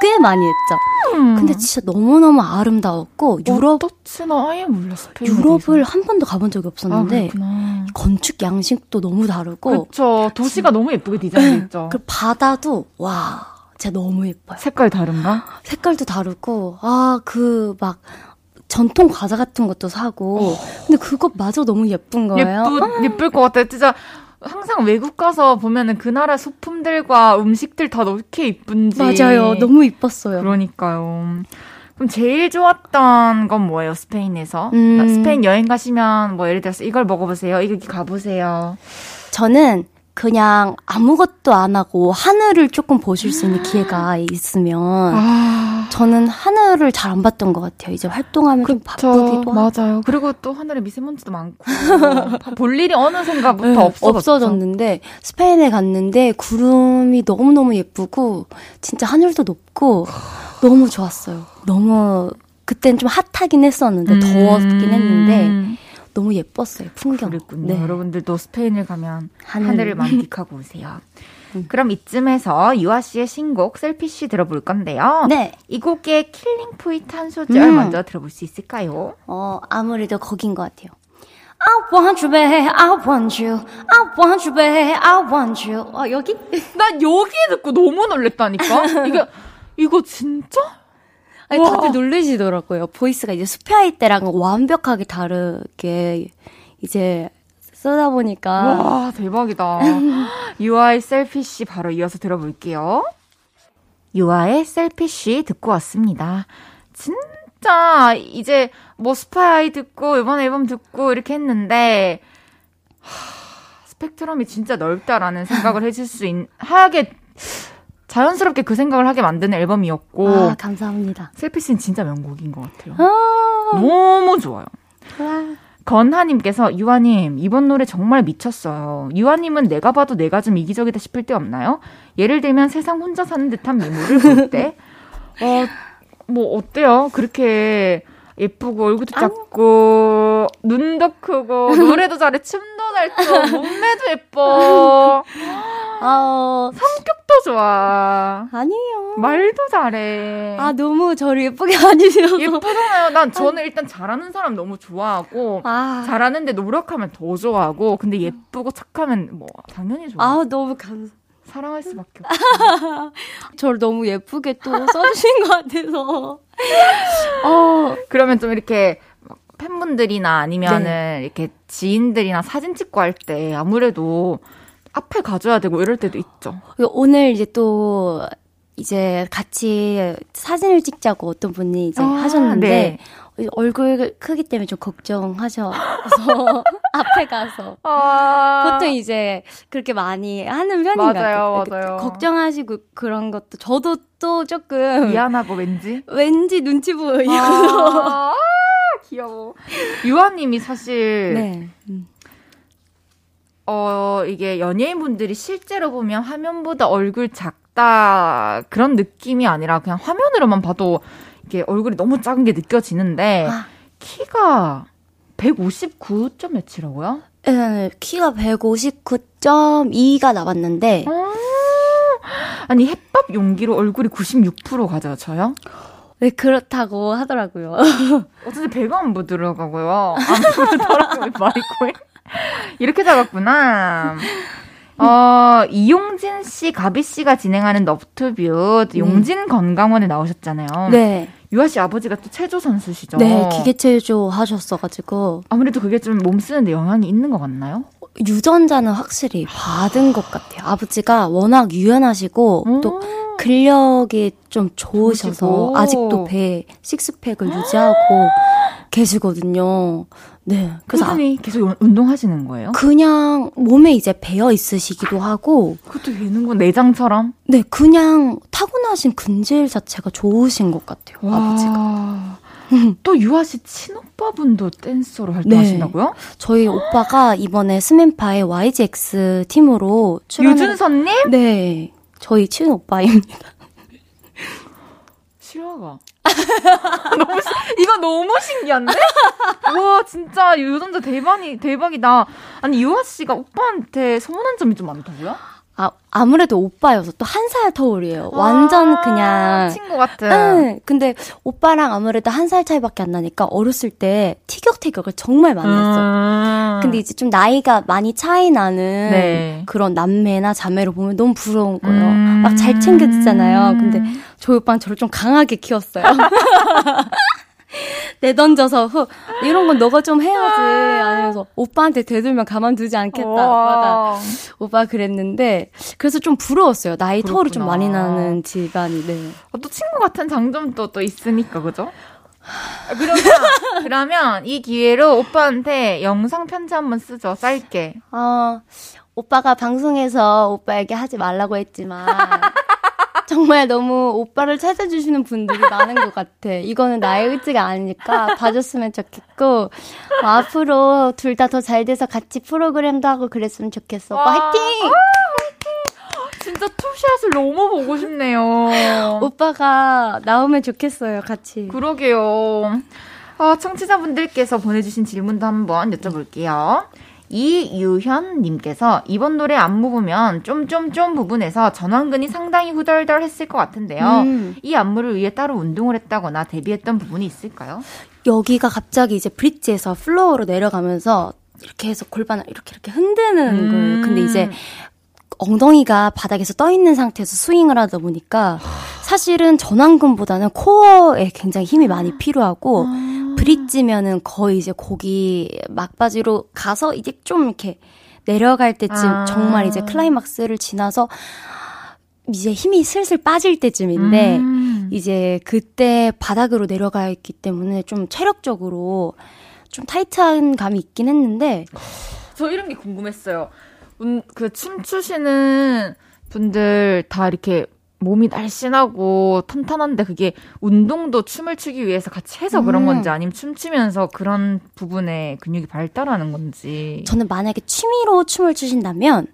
꽤 많이 했죠. 음. 근데 진짜 너무너무 아름다웠고 유럽 어떻나 아예 몰랐어. 유럽을 한 번도 가본 적이 없었는데 아, 건축 양식도 너무 다르고 그렇죠. 도시가 너무 예쁘게 디자인됐죠. 그 바다도 와 진짜 너무 예뻐요. 색깔 다른가? 색깔도 다르고 아그막 전통 과자 같은 것도 사고 근데 그것마저 너무 예쁜 거예요. 예쁘 예쁠 것 같아요. 진짜 항상 외국 가서 보면은 그 나라 소품들과 음식들 다 어떻게 이쁜지. 맞아요. 너무 이뻤어요. 그러니까요. 그럼 제일 좋았던 건 뭐예요, 스페인에서? 음. 스페인 여행 가시면 뭐 예를 들어서 이걸 먹어보세요. 이거 가보세요. 저는 그냥 아무것도 안 하고 하늘을 조금 보실 수 있는 기회가 있으면 아... 저는 하늘을 잘 안 봤던 것 같아요. 이제 활동하면 그쵸, 좀 바쁘기도 맞아요. 그리고 또 하늘에 미세먼지도 많고 볼 일이 어느샌가부터 네, 없어졌죠. 없어졌는데 스페인에 갔는데 구름이 너무 너무 예쁘고 진짜 하늘도 높고 너무 좋았어요. 너무 그땐 좀 핫하긴 했었는데 음... 더웠긴 했는데 너무 예뻤어요, 풍경. 그랬군요. 네. 여러분들도 스페인을 가면 하늘. 하늘을 만끽하고 오세요. 음. 그럼 이쯤에서 유아 씨의 신곡 Selfish 들어볼 건데요. 네. 이 곡의 killing point 한 소절 음. 먼저 들어볼 수 있을까요? 어, 아무래도 거긴 것 같아요. I want you, babe. I want you. I want you, babe. I want you. 어, 여기? 난 여기 듣고 너무 놀랬다니까? 이게, 이거 진짜? 아니, 다들 놀라시더라고요. voice가 이제 숲의 아이 할 때랑 완벽하게 다르게 이제 쓰다 보니까. 와, 대박이다. 유아의 Selfish 바로 이어서 들어볼게요. 유아의 Selfish 듣고 왔습니다. 진짜 이제 뭐 숲의 아이 듣고 이번 앨범 듣고 이렇게 했는데 하, 스펙트럼이 진짜 넓다라는 생각을 해줄 수 있, 하게 자연스럽게 그 생각을 하게 만드는 앨범이었고. 아, 감사합니다. 셀피씬 진짜 명곡인 것 같아요. 아~ 너무 좋아요. 와. 건하님께서 유아님 이번 노래 정말 미쳤어요. 유아님은 내가 봐도 내가 좀 이기적이다 싶을 때 없나요? 예를 들면 세상 혼자 사는 듯한 미모를 볼 때, 어, 뭐 어때요? 그렇게 예쁘고 얼굴도 작고 눈도 크고 노래도 잘해 춤도 잘 춰 몸매도 예뻐 아 성격도 좋아 아니에요 말도 잘해 아 너무 저를 예쁘게 아니셔서 예쁘잖아요 난 저는 일단 잘하는 사람 너무 좋아하고 아. 잘하는데 노력하면 더 좋아하고 근데 예쁘고 착하면 뭐 당연히 좋아 아 너무 감사 사랑할 수밖에 없어. 저를 너무 예쁘게 또 써주신 것 같아서. 어. 그러면 좀 이렇게 팬분들이나 아니면은 네. 이렇게 지인들이나 사진 찍고 할 때 아무래도 앞에 가져야 되고 이럴 때도 있죠. 오늘 이제 또 이제 같이 사진을 찍자고 어떤 분이 이제 아, 하셨는데 네. 얼굴 크기 때문에 좀 걱정하셔서 앞에 가서 아~ 보통 이제 그렇게 많이 하는 편인 것 같아요. 맞아요. 걱정하시고 그런 것도 저도 또 조금 미안하고 왠지 왠지 눈치 보이고 아~ 귀여워. 유아님이 사실 네. 음. 어 이게 연예인분들이 실제로 보면 화면보다 얼굴 작다 그런 느낌이 아니라 그냥 화면으로만 봐도 이게 얼굴이 너무 작은 게 느껴지는데 아. 키가 159점 몇이라고요? 네, 키가 159.2가 나왔는데 아~ 아니 햇밥 용기로 얼굴이 96% 가져져요? 네 그렇다고 하더라고요. 어쩐지 배가 안 부들어가고요. 안 부르더라고요 말이 이렇게 작았구나. 어, 이용진 씨, 가비 씨가 진행하는 너브투뷰 용진 음. 건강원에 나오셨잖아요. 네. 유아 씨 아버지가 또 체조 선수시죠? 네, 기계 체조 하셨어가지고. 아무래도 그게 좀 몸 쓰는데 영향이 있는 것 같나요? 유전자는 확실히 받은 것 같아요. 아버지가 워낙 유연하시고 오. 또 근력이 좀 좋으셔서 좋으시고. 아직도 배 식스팩을 유지하고 계시거든요. 네. 그래서 꾸준히 아, 계속 운동하시는 거예요? 그냥 몸에 이제 배어 있으시기도 하고. 그것도 되는 건 내장처럼? 네, 그냥 타고나신 근질 자체가 좋으신 것 같아요. 와. 아버지가. 또 유아 씨 친오빠분도 댄서로 활동하시나고요? 네. 저희 오빠가 이번에 스맨파의 YGX 팀으로 출연. 유준선님? 네, 저희 친오빠입니다. 실화가. 너무 이거 너무 신기한데? 와 진짜 유전자 대박이 대박이다. 아니 유아 씨가 오빠한테 서운한 점이 좀 많다고요? 아, 아무래도 오빠여서 또 한 살 터울이에요. 완전 아, 그냥. 친구 같은. 응. 근데 오빠랑 아무래도 한 살 차이밖에 안 나니까 어렸을 때 티격태격을 정말 많이 했어요. 음. 근데 이제 좀 나이가 많이 차이 나는 네. 그런 남매나 자매를 보면 너무 부러운 거예요. 음. 막잘 챙겨주잖아요. 근데 저희 오빠는 저를 좀 강하게 키웠어요. 내던져서 후 이런 건 너가 좀 해야지 아니면서 오빠한테 대들면 가만두지 않겠다 오빠가 오빠 그랬는데 그래서 좀 부러웠어요 나이 그렇구나. 터울이 좀 많이 나는 집안이 네. 어, 또 친구 같은 장점도 또 있으니까 그죠? 그러면 그러면 이 기회로 오빠한테 영상 편지 한번 쓰죠 짧게. 어 오빠가 방송에서 오빠에게 하지 말라고 했지만 정말 너무 오빠를 찾아주시는 분들이 많은 것 같아. 이거는 나의 의지가 아니니까 봐줬으면 좋겠고, 뭐 앞으로 둘 다 더 잘 돼서 같이 프로그램도 하고 그랬으면 좋겠어. 오빠 화이팅! 진짜 투샷을 너무 보고 싶네요. 오빠가 나오면 좋겠어요, 같이. 그러게요. 어, 청취자분들께서 보내주신 질문도 한번 여쭤볼게요. 이유현님께서 이번 노래 안무 보면 좀좀좀 부분에서 전완근이 상당히 후덜덜 했을 것 같은데요. 음. 이 안무를 위해 따로 운동을 했다거나 대비했던 부분이 있을까요? 여기가 갑자기 이제 bridge에서 플로어로 내려가면서 이렇게 해서 골반을 이렇게 이렇게 흔드는 음. 거예요. 근데 이제 엉덩이가 바닥에서 떠 있는 상태에서 스윙을 하다 보니까 사실은 전완근보다는 코어에 굉장히 힘이 많이 필요하고 아. 브릿지면은 거의 이제 고기 막바지로 가서 이제 좀 이렇게 내려갈 때쯤 아. 정말 이제 클라이막스를 지나서 이제 힘이 슬슬 빠질 때쯤인데 음. 이제 그때 바닥으로 내려가 있기 때문에 좀 체력적으로 좀 타이트한 감이 있긴 했는데 저 이런 게 궁금했어요. 그 춤추시는 분들 다 이렇게 몸이 날씬하고 탄탄한데 그게 운동도 춤을 추기 위해서 같이 해서 그런 음. 건지 아니면 춤추면서 그런 부분에 근육이 발달하는 건지. 저는 만약에 취미로 춤을 추신다면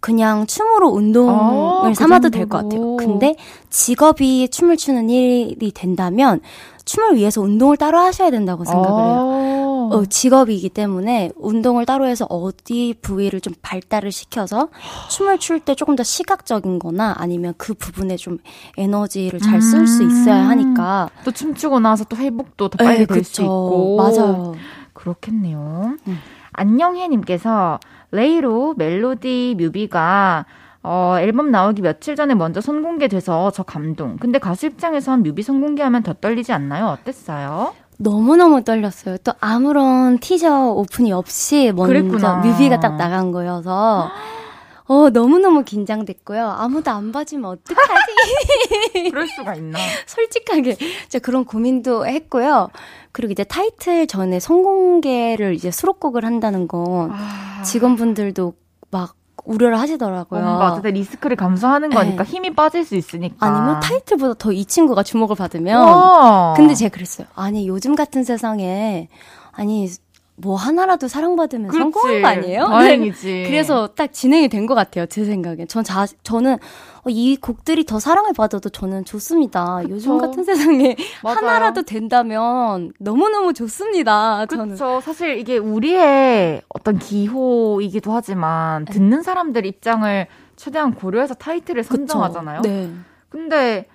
그냥 춤으로 운동을 아, 그 삼아도 될것 같아요. 근데 직업이 춤을 추는 일이 된다면 춤을 위해서 운동을 따로 하셔야 된다고 생각을 해요. 아. 어, 직업이기 때문에 운동을 따로 해서 어디 부위를 좀 발달을 시켜서 춤을 출 때 조금 더 시각적인 거나 아니면 그 부분에 좀 에너지를 잘 쓸수 음. 있어야 하니까. 또 춤추고 나서 또 회복도 더 빨리 될 수 있고. 맞아요. 그렇겠네요. 음. 안녕해님께서 Lay Low Melody 뮤비가 어, 앨범 나오기 며칠 전에 먼저 선공개돼서 저 감동. 근데 가수 입장에선 뮤비 선공개하면 더 떨리지 않나요? 어땠어요? 너무너무 떨렸어요. 또 아무런 티저 오픈이 없이 먼저 그랬구나. 뮤비가 딱 나간 거여서 어, 너무너무 긴장됐고요. 아무도 안 봐주면 어떡하지? 그럴 수가 있나? 솔직하게. 진짜 그런 고민도 했고요. 그리고 이제 타이틀 전에 성공개를 이제 수록곡을 한다는 건 아... 직원분들도 막 우려를 하시더라고요. 뭔가 어쨌든 리스크를 감수하는 거니까 네. 힘이 빠질 수 있으니까. 아니면 타이틀보다 더 이 친구가 주목을 받으면. 와. 근데 제가 그랬어요. 아니 요즘 같은 세상에 아니 뭐 하나라도 사랑받으면 그렇지. 성공한 거 아니에요? 다행이지. 네. 그래서 딱 진행이 된 것 같아요. 제 생각엔. 전 자, 저는 어, 이 곡들이 더 사랑을 받아도 저는 좋습니다. 그쵸. 요즘 같은 세상에 맞아요. 하나라도 된다면 너무너무 좋습니다. 저는. 그렇죠. 사실 이게 우리의 어떤 기호이기도 하지만 네. 듣는 사람들 입장을 최대한 고려해서 타이틀을 선정하잖아요. 네. 근데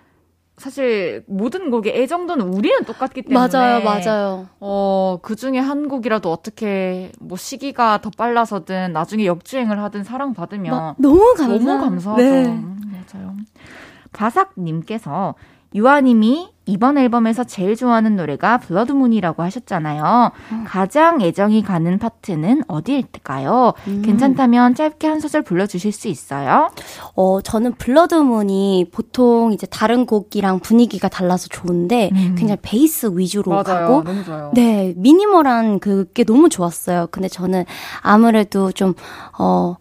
사실 모든 곡의 애정도는 우리는 똑같기 때문에 맞아요, 맞아요. 어, 그 중에 한 곡이라도 어떻게 뭐 시기가 더 빨라서든 나중에 역주행을 하든 사랑받으면 너무 감사 너무 감사하죠. 네. 음, 맞아요. 바삭님께서 유아님이 이번 앨범에서 제일 좋아하는 노래가 블러드문이라고 하셨잖아요. 음. 가장 애정이 가는 파트는 어디일까요? 음. 괜찮다면 짧게 한 소절 불러주실 수 있어요? 어, 저는 블러드문이 보통 이제 다른 곡이랑 분위기가 달라서 좋은데 음. 굉장히 베이스 위주로 맞아요. 가고 너무 좋아요. 네, 미니멀한 그게 너무 좋았어요. 근데 저는 아무래도 좀 어.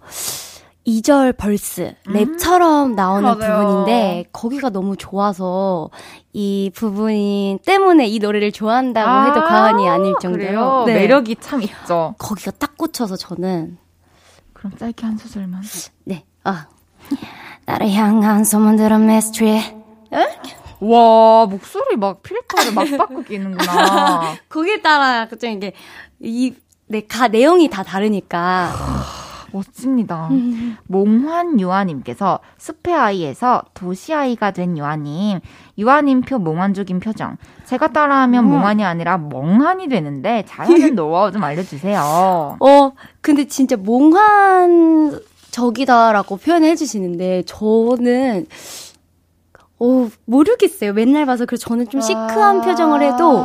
2절 벌스, 음. 랩처럼 나오는 음, 부분인데, 거기가 너무 좋아서, 이 부분 때문에 이 노래를 좋아한다고 아, 해도 과언이 아닐 정도로. 네. 매력이 참 있죠. 거기가 딱 꽂혀서 저는. 그럼 짧게 한 소절만. 네, 아. 나를 향한 소문들은 mystery. 와, 목소리 막 필터를 막 바꾸시는구나. 거기에 따라, 좀 이게, 이, 네, 가, 내용이 다 다르니까. 멋집니다. 음. 몽환 유아님께서 숲의 아이에서 도시 아이가 된 유아님, 유아님표 몽환적인 표정. 제가 따라하면 음. 몽환이 아니라 멍한이 되는데 잘하는 노하우 좀 알려주세요. 어, 근데 진짜 몽환 적이다라고 표현해 주시는데 저는 어, 모르겠어요. 맨날 봐서 그래서 저는 좀 시크한 아~ 표정을 해도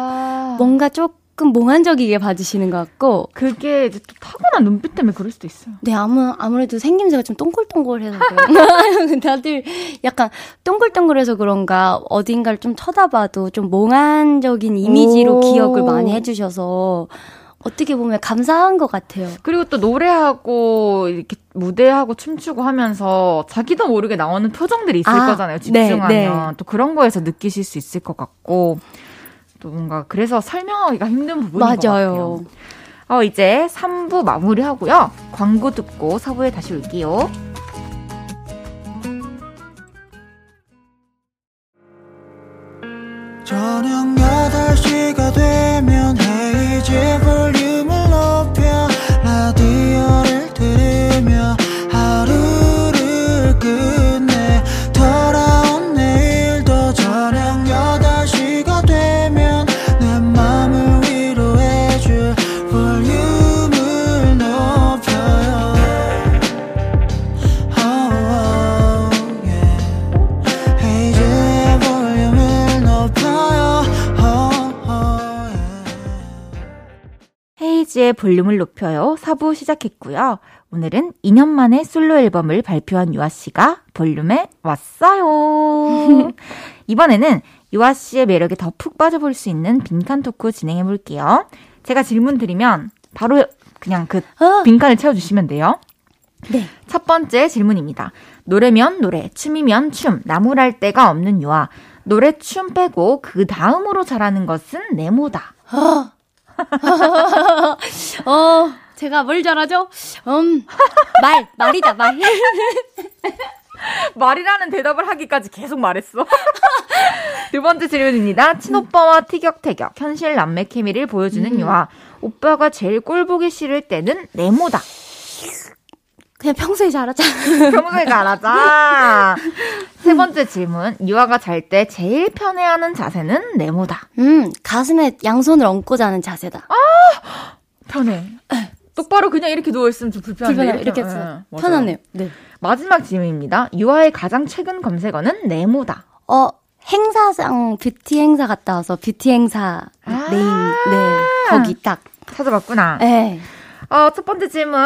뭔가 조금 조금 몽환적이게 봐주시는 것 같고 그게 이제 또 타고난 눈빛 때문에 그럴 수도 있어요. 네, 아무 아무래도 생김새가 좀 동글동글해서 그래요. 다들 약간 동글동글해서 그런가 어딘가를 좀 쳐다봐도 좀 몽환적인 이미지로 기억을 많이 해주셔서 어떻게 보면 감사한 것 같아요. 그리고 또 노래하고 이렇게 무대하고 춤추고 하면서 자기도 모르게 나오는 표정들이 있을 아, 거잖아요. 집중하면 네, 네. 또 그런 거에서 느끼실 수 있을 것 같고 또 뭔가 그래서 설명하기가 힘든 부분인 맞아요. 것 같아요. 어, 이제 3부 마무리하고요. 광고 듣고 4부에 다시 올게요. 저녁 8시가 되면 헤이즈 볼륨을 높여 라디오를 헤이즈의 볼륨을 높여요 4부 시작했고요 오늘은 2년 만에 솔로 앨범을 발표한 유아 씨가 볼륨에 왔어요. 이번에는 유아 씨의 매력에 더 푹 빠져볼 수 있는 빈칸 토크 진행해 볼게요. 제가 질문 드리면 바로 그냥 그 어. 빈칸을 채워주시면 돼요. 네. 첫 번째 질문입니다. 노래면 노래, 춤이면 춤, 나무랄 데가 없는 유아. 노래, 춤 빼고 그 다음으로 잘하는 것은 네모다. 어. 어, 제가 뭘 잘하죠? 음, 말, 말이다, 말. 말이라는 대답을 하기까지 계속 말했어. 두 번째 질문입니다. 친오빠와 티격태격, 현실 남매 케미를 보여주는 음. 유아. 오빠가 제일 꼴 보기 싫을 때는 네모다. 그냥 평소에 잘하자. 평소에 잘하자. 세 번째 질문. 유아가 잘 때 제일 편해하는 자세는 네모다. 음, 가슴에 양손을 얹고 자는 자세다. 아! 편해. 똑바로 그냥 이렇게 누워있으면 좀 불편한데. 불편해. 이렇게, 이렇게 네, 편하네요. 네. 마지막 질문입니다. 유아의 가장 최근 검색어는 네모다. 어, 행사장 뷰티 행사 갔다 와서 뷰티 행사 아~ 네임, 네. 거기 딱. 찾아봤구나. 네. 어, 첫 번째 질문.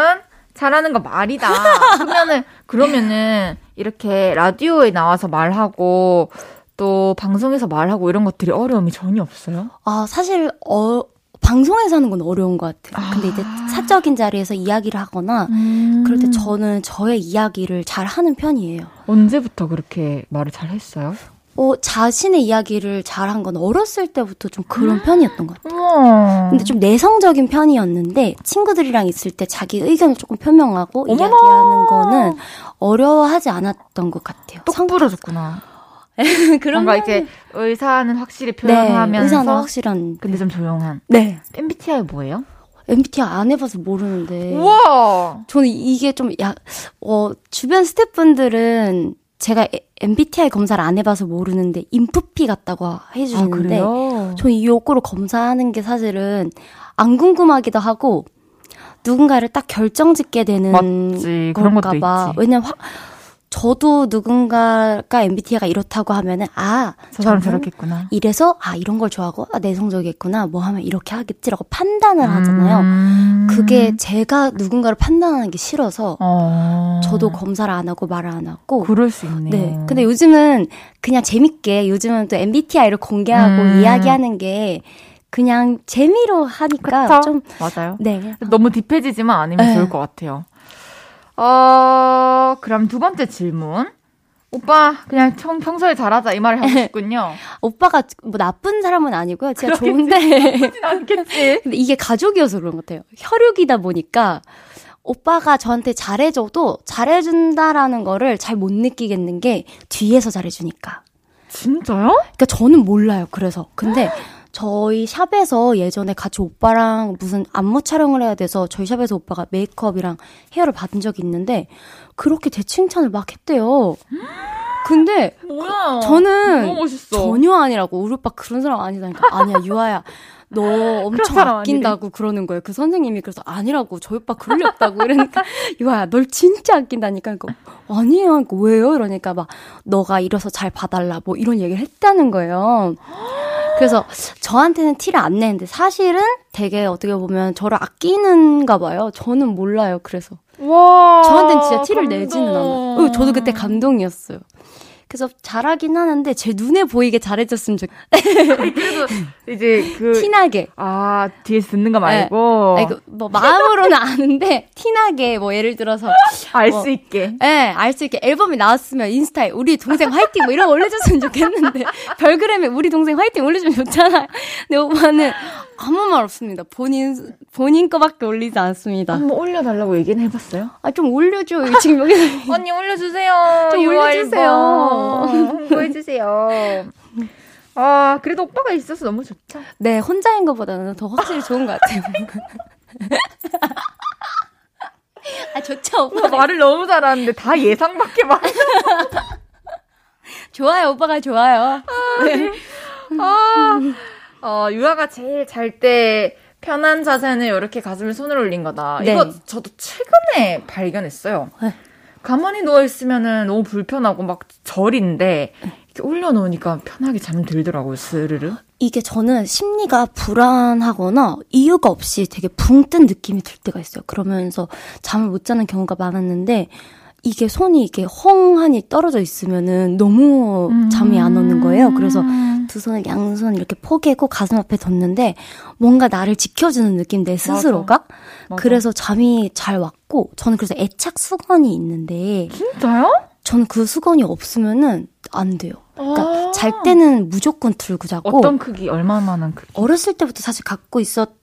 잘하는 거 말이다. 그러면은, 그러면은, 이렇게 라디오에 나와서 말하고, 또 방송에서 말하고 이런 것들이 어려움이 전혀 없어요? 아, 사실, 어, 방송에서 하는 건 어려운 것 같아요. 아. 근데 이제 사적인 자리에서 이야기를 하거나, 음. 그럴 때 저는 저의 이야기를 잘 하는 편이에요. 언제부터 그렇게 말을 잘 했어요? 어, 자신의 이야기를 잘한 건 어렸을 때부터 좀 그런 편이었던 것 같아요. 우와. 근데 좀 내성적인 편이었는데 친구들이랑 있을 때 자기 의견을 조금 표명하고 어머나. 이야기하는 거는 어려워하지 않았던 것 같아요. 똑 부러졌구나. 그런 뭔가 이제 의사는 확실히 표현하면서 네, 의사는 확실한 근데 좀 조용한. 네. MBTI 뭐예요? MBTI 안 해봐서 모르는데. 우와. 저는 이게 좀 야, 어 주변 스태프분들은 제가 MBTI 검사를 안 해봐서 모르는데 인프피 같다고 해주시는데 아, 저는 이 욕구로 검사하는 게 사실은 안 궁금하기도 하고 누군가를 딱 결정짓게 되는 맞지, 있지. 왜냐면 화, 저도 누군가가 MBTI가 이렇다고 하면은 아, 저 사람 저렇겠구나. 이래서 아 이런 걸 좋아하고 아 내성적이겠구나. 뭐 하면 이렇게 하겠지라고 판단을 하잖아요. 음. 그게 제가 누군가를 판단하는 게 싫어서 어. 저도 검사를 안 하고 말을 안 하고. 그럴 수 있네요. 네. 근데 요즘은 그냥 재밌게 요즘은 또 MBTI를 공개하고 음. 이야기하는 게 그냥 재미로 하니까 그쵸? 좀 맞아요. 네. 너무 딥해지지만 않으면 네. 좋을 것 같아요. 어, 그럼 두 번째 질문. 오빠 그냥 평, 평소에 잘하자 이 말을 하고 싶군요. 오빠가 뭐 나쁜 사람은 아니고요. 제가 좋은데 않겠지. 근데 이게 가족이어서 그런 것 같아요. 혈육이다 보니까 오빠가 저한테 잘해줘도 잘해준다라는 거를 잘 못 느끼겠는 게 뒤에서 잘해주니까. 진짜요? 그러니까 저는 몰라요. 그래서 근데 저희 샵에서 예전에 같이 오빠랑 무슨 안무 촬영을 해야 돼서 저희 샵에서 오빠가 메이크업이랑 헤어를 받은 적이 있는데 그렇게 대칭찬을 막 했대요. 근데 뭐야? 저는 전혀 아니라고 우리 오빠 그런 사람 아니다니까 아니야 유아야 너 엄청 아낀다고 아니래. 그러는 거예요. 그 선생님이 그래서 아니라고 저희 오빠 그럴 리 없다고 이러니까 유아야 널 진짜 아낀다니까 그러니까 아니에요. 그러니까 왜요? 이러니까 막 너가 이래서 잘 봐달라 뭐 이런 얘기를 했다는 거예요. 그래서 저한테는 티를 안 내는데 사실은 되게 어떻게 보면 저를 아끼는가 봐요. 저는 몰라요. 그래서 와 저한테는 진짜 티를 감동. 내지는 않아요. 어, 저도 그때 감동이었어요. 그래서 잘하긴 하는데 제 눈에 보이게 잘해줬으면 좋. 그래도 이제 그 티나게 아 뒤에서 듣는 거 말고 네. 아니, 그 뭐 마음으로는 아는데 티나게 뭐 예를 들어서 알수 뭐, 있게 예, 알수 있게 앨범이 나왔으면 인스타에 우리 동생 화이팅 뭐 이런 거 올려줬으면 좋겠는데 별그램에 우리 동생 화이팅 올려주면 좋잖아요. 근데 오빠는 아무 말 없습니다. 본인 본인 거밖에 올리지 않습니다. 한번 올려달라고 얘기는 해봤어요? 아 좀 올려줘. 지금 여기서 언니 올려주세요. 좀 올려주세요. 홍보해주세요. 아 그래도 오빠가 있어서 너무 좋죠. 네 혼자인 것보다는 더 확실히 좋은 것 같아요. 아 좋죠. 오빠 말을 너무 잘하는데 다 예상 밖에 말. 좋아요 오빠가 좋아요. 아, 네. 아. 어, 유아가 제일 잘 때 편한 자세는 이렇게 가슴에 손을 올린 거다. 네. 이거 저도 최근에 발견했어요. 네. 가만히 누워 있으면은 너무 불편하고 막 절인데, 이렇게 올려놓으니까 편하게 잠들더라고요, 스르르. 이게 저는 심리가 불안하거나 이유가 없이 되게 붕 뜬 느낌이 들 때가 있어요. 그러면서 잠을 못 자는 경우가 많았는데, 이게 손이 이게 헝하니 떨어져 있으면은 너무 잠이 안 오는 거예요. 그래서 음. 두 손을 양손 이렇게 포개고 가슴 앞에 뒀는데 뭔가 나를 지켜주는 느낌 내 스스로가 맞아. 맞아. 그래서 잠이 잘 왔고 저는 그래서 애착 수건이 있는데 진짜요? 저는 그 수건이 없으면은 안 돼요. 그러니까 아~ 잘 때는 무조건 들고 자고 어떤 크기 얼마만한 크기? 어렸을 때부터 사실 갖고 있었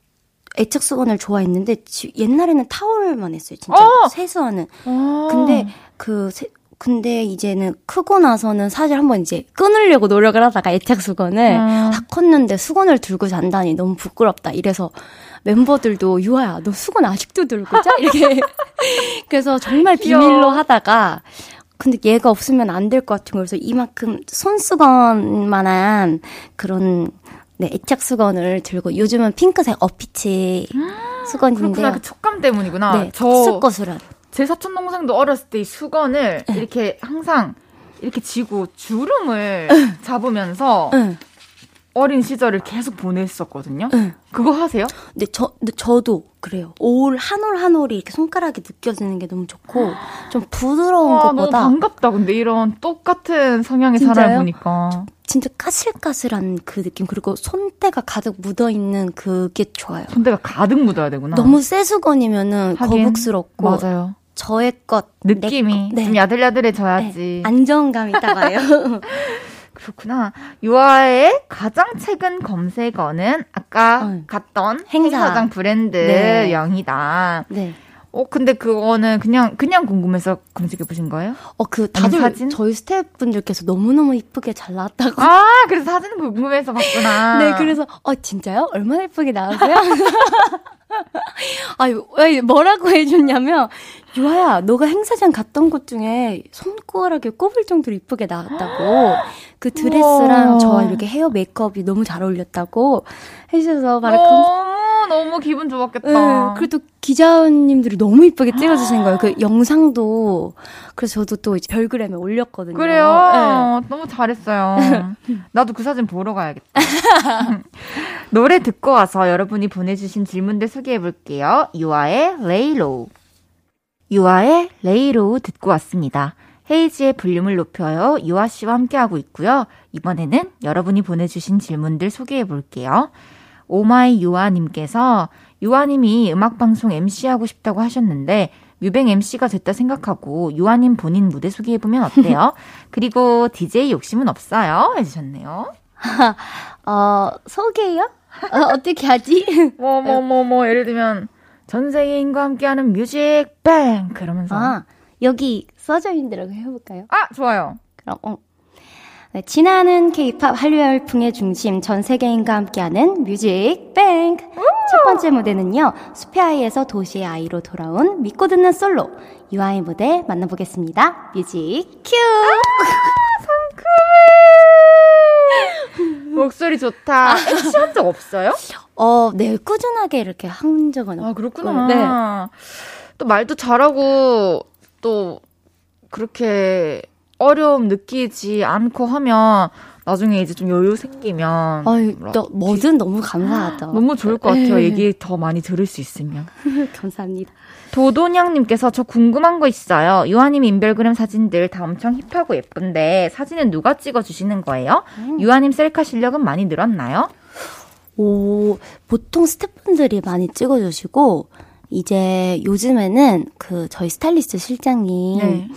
애착 수건을 좋아했는데 옛날에는 타월만 했어요. 진짜 어! 세수하는. 어! 근데 그 세, 근데 이제는 크고 나서는 사실 한번 이제 끊으려고 노력을 하다가 애착 수건을 음. 다 컸는데 수건을 들고 잔다니 너무 부끄럽다. 이래서 멤버들도 유아야 너 수건 아직도 들고 자 이렇게 그래서 정말 비밀로 하다가 근데 얘가 없으면 안 될 것 같은 거 그래서 이만큼 손수건만한 그런 네, 애착 수건을 들고 요즘은 핑크색 어피치 수건인데요. 그렇구나. 그 촉감 때문이구나. 네, 저 거스거스란. 제 사촌 동생도 어렸을 때 이 수건을 네. 이렇게 항상 이렇게 쥐고 주름을 잡으면서 어린 시절을 계속 보냈었거든요. 그거 하세요? 네, 저, 네, 저도 그래요. 올, 한 올 한 올이 이렇게 손가락에 느껴지는 게 너무 좋고, 좀 부드러운 와, 것보다. 너무 반갑다. 근데 이런 똑같은 성향의 진짜요? 사람을 보니까. 진짜 까실까실한 그 느낌 그리고 손때가 가득 묻어 있는 그게 좋아요. 손때가 가득 묻어야 되구나. 너무 새 수건이면은 하긴, 거북스럽고 맞아요. 저의 것 느낌이 네. 좀 야들야들해져야지. 네. 안정감이 있다가요. 그렇구나. 유아의 가장 최근 검색어는 아까 어. 갔던 행사. 행사장 브랜드 네. 영이다. 네. 어, 근데 그거는 그냥, 그냥 궁금해서 검색해 보신 거예요? 어, 그, 다들 사진? 저희 스태프분들께서 너무너무 이쁘게 잘 나왔다고. 아, 그래서 사진 궁금해서 봤구나. 네, 그래서, 어, 진짜요? 얼마나 이쁘게 나왔어요? 아, 뭐라고 해줬냐면, 유아야, 너가 행사장 갔던 곳 중에 손가락에 꼽을 정도로 이쁘게 나왔다고. 그 드레스랑 저와 이렇게 헤어 메이크업이 너무 잘 어울렸다고 해주셔서 바로 너무 너무 기분 좋았겠다. 네, 그래도 기자님들이 너무 이쁘게 찍어주신 거예요. 그 영상도 그래서 저도 또 별그램에 올렸거든요. 그래요? 네. 너무 잘했어요. 나도 그 사진 보러 가야겠다. 노래 듣고 와서 여러분이 보내주신 질문들 소개해 볼게요. 유아의 Lay Low. 유아의 Lay Low 듣고 왔습니다. 헤이즈의 볼륨을 높여요. 유아 씨와 함께하고 있고요. 이번에는 여러분이 보내주신 질문들 소개해 볼게요. 오마이 유아님께서 유아님이 음악방송 MC하고 싶다고 하셨는데 뮤뱅 MC가 됐다 생각하고 유아님 본인 무대 소개해보면 어때요? 그리고 DJ 욕심은 없어요? 해주셨네요. 어, 소개요? 어, 어떻게 하지? 뭐, 뭐, 뭐, 뭐, 예를 들면, 전 세계인과 함께하는 뮤직 뱅! 그러면서. 아, 여기 써져 있는 대로 해볼까요? 아, 좋아요. 그럼, 어. 네, 지나는 케이팝 한류 열풍의 중심 전 세계인과 함께하는 뮤직 뱅크. 첫 번째 무대는요, 수페아이에서 도시의 아이로 돌아온 믿고 듣는 솔로 유아의 무대 만나보겠습니다. 뮤직 큐! 아, 상큼해! 목소리 좋다. MC 한적 없어요? 어, 네, 꾸준하게 이렇게 한 적은 없고. 아, 그렇구나. 네. 또 말도 잘하고, 또, 그렇게 어려움 느끼지 않고 하면 나중에 이제 좀 여유 생기면 아유, 너, 뭐든 너무 감사하다. 너무 좋을 것 같아요. 에이. 얘기 더 많이 들을 수 있으면. 감사합니다. 도돈양님께서 저 궁금한 거 있어요. 유아님 인별그램 사진들 다 엄청 힙하고 예쁜데 사진은 누가 찍어주시는 거예요? 음. 유아님 셀카 실력은 많이 늘었나요? 오, 보통 스태프분들이 많이 찍어주시고 이제 요즘에는 그 저희 스타일리스트 실장님 네.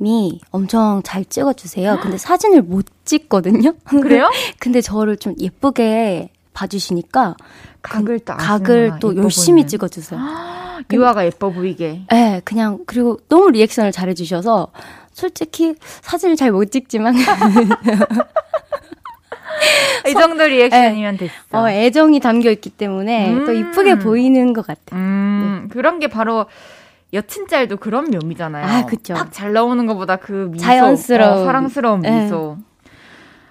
이 엄청 잘 찍어주세요. 근데 사진을 못 찍거든요. 그래요? 근데 저를 좀 예쁘게 봐주시니까 각을 또 각을 또 열심히 보이는. 찍어주세요. 유아가 예뻐 보이게. 네, 그냥 그리고 너무 리액션을 잘해주셔서 솔직히 사진을 잘 못 찍지만 이 정도 리액션이면 네. 됐어. 어, 애정이 담겨 있기 때문에 음. 또 이쁘게 보이는 것 같아요. 음. 네. 그런 게 바로 여친짤도 그런 묘미잖아요. 아, 그쵸. 딱잘 나오는 것보다 그 미소. 자연스러운. 어, 사랑스러운 네. 미소.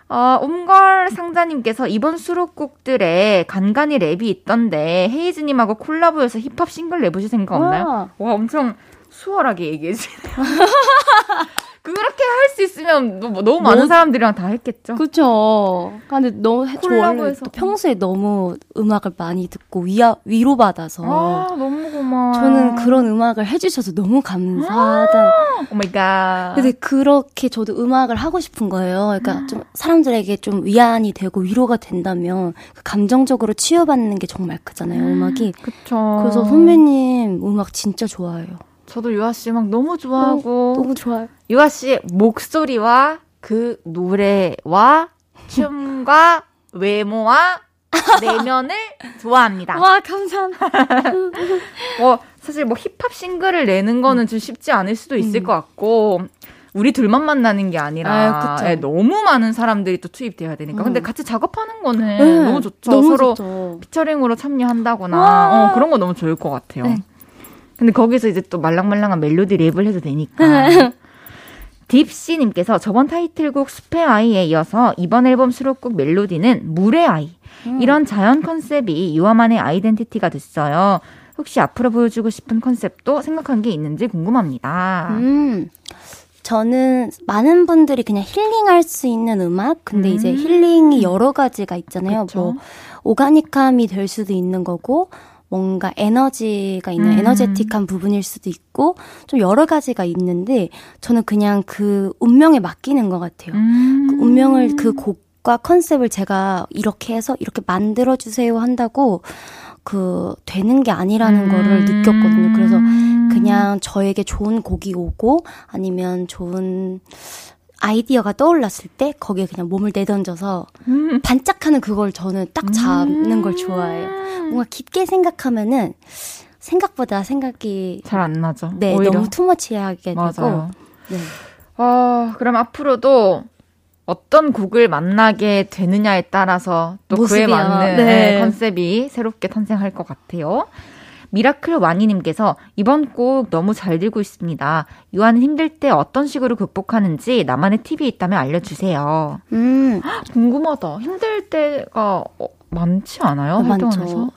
어, 옴걸 상자님께서 이번 수록곡들에 간간히 랩이 있던데 헤이즈님하고 콜라보해서 힙합 싱글 내보실 생각 없나요? 와, 와 엄청 수월하게 얘기해주네요. 그렇게 할 수 있으면 너무, 너무 많은 뭐, 사람들이랑 다 했겠죠. 그쵸. 근데 너무. 또 평소에 너무 음악을 많이 듣고 위아, 위로받아서. 아, 너무 고마워. 저는 그런 음악을 해 주셔서 너무 감사하다. Oh my god. 근데 그렇게 저도 음악을 하고 싶은 거예요. 그러니까 좀 사람들에게 좀 위안이 되고 위로가 된다면 그 감정적으로 치유받는 게 정말 크잖아요, 음악이. 그쵸. 그래서 선배님 음악 진짜 좋아해요. 저도 유아 씨 음악 너무 좋아하고 어, 너무 좋아요. 유아 씨의 목소리와 그 노래와 춤과 외모와 내면을 좋아합니다. 와 감사합니다. 뭐 사실 뭐 힙합 싱글을 내는 거는 좀 쉽지 않을 수도 있을 음. 것 같고 우리 둘만 만나는 게 아니라 아, 예, 너무 많은 사람들이 또 투입돼야 되니까. 음. 근데 같이 작업하는 거는 네, 너무 좋죠. 너무 서로 좋죠. 피처링으로 참여한다거나 어, 그런 거 너무 좋을 것 같아요. 네. 근데 거기서 이제 또 말랑말랑한 멜로디 랩을 해도 되니까. 딥씨님께서 저번 타이틀곡 숲의 아이에 이어서 이번 앨범 수록곡 멜로디는 물의 아이. 음. 이런 자연 컨셉이 유아만의 아이덴티티가 됐어요. 혹시 앞으로 보여주고 싶은 컨셉도 생각한 게 있는지 궁금합니다. 음. 저는 많은 분들이 그냥 힐링할 수 있는 음악, 근데 음. 이제 힐링이 여러 가지가 있잖아요. 그쵸? 뭐 오가닉함이 될 수도 있는 거고, 뭔가 에너지가 있는 음. 에너제틱한 부분일 수도 있고 좀 여러 가지가 있는데 저는 그냥 그 운명에 맡기는 것 같아요. 음. 그 운명을 그 곡과 컨셉을 제가 이렇게 해서 이렇게 만들어 주세요 한다고 그 되는 게 아니라는 음. 거를 느꼈거든요. 그래서 그냥 저에게 좋은 곡이 오고 아니면 좋은 아이디어가 떠올랐을 때 거기에 그냥 몸을 내던져서 음. 반짝하는 그걸 저는 딱 잡는 음. 걸 좋아해요. 뭔가 깊게 생각하면은 생각보다 생각이 잘 안 나죠. 네, 오히려. 너무 투머치하게 되고. 네. 어, 그럼 앞으로도 어떤 곡을 만나게 되느냐에 따라서 또 모습이요. 그에 맞는 네. 네, 컨셉이 새롭게 탄생할 것 같아요. 미라클 와니님께서 이번 곡 너무 잘 듣고 있습니다. 유아는 힘들 때 어떤 식으로 극복하는지 나만의 팁이 있다면 알려주세요. 음. 궁금하다. 힘들 때가 어, 많지 않아요? 어, 활동하면서?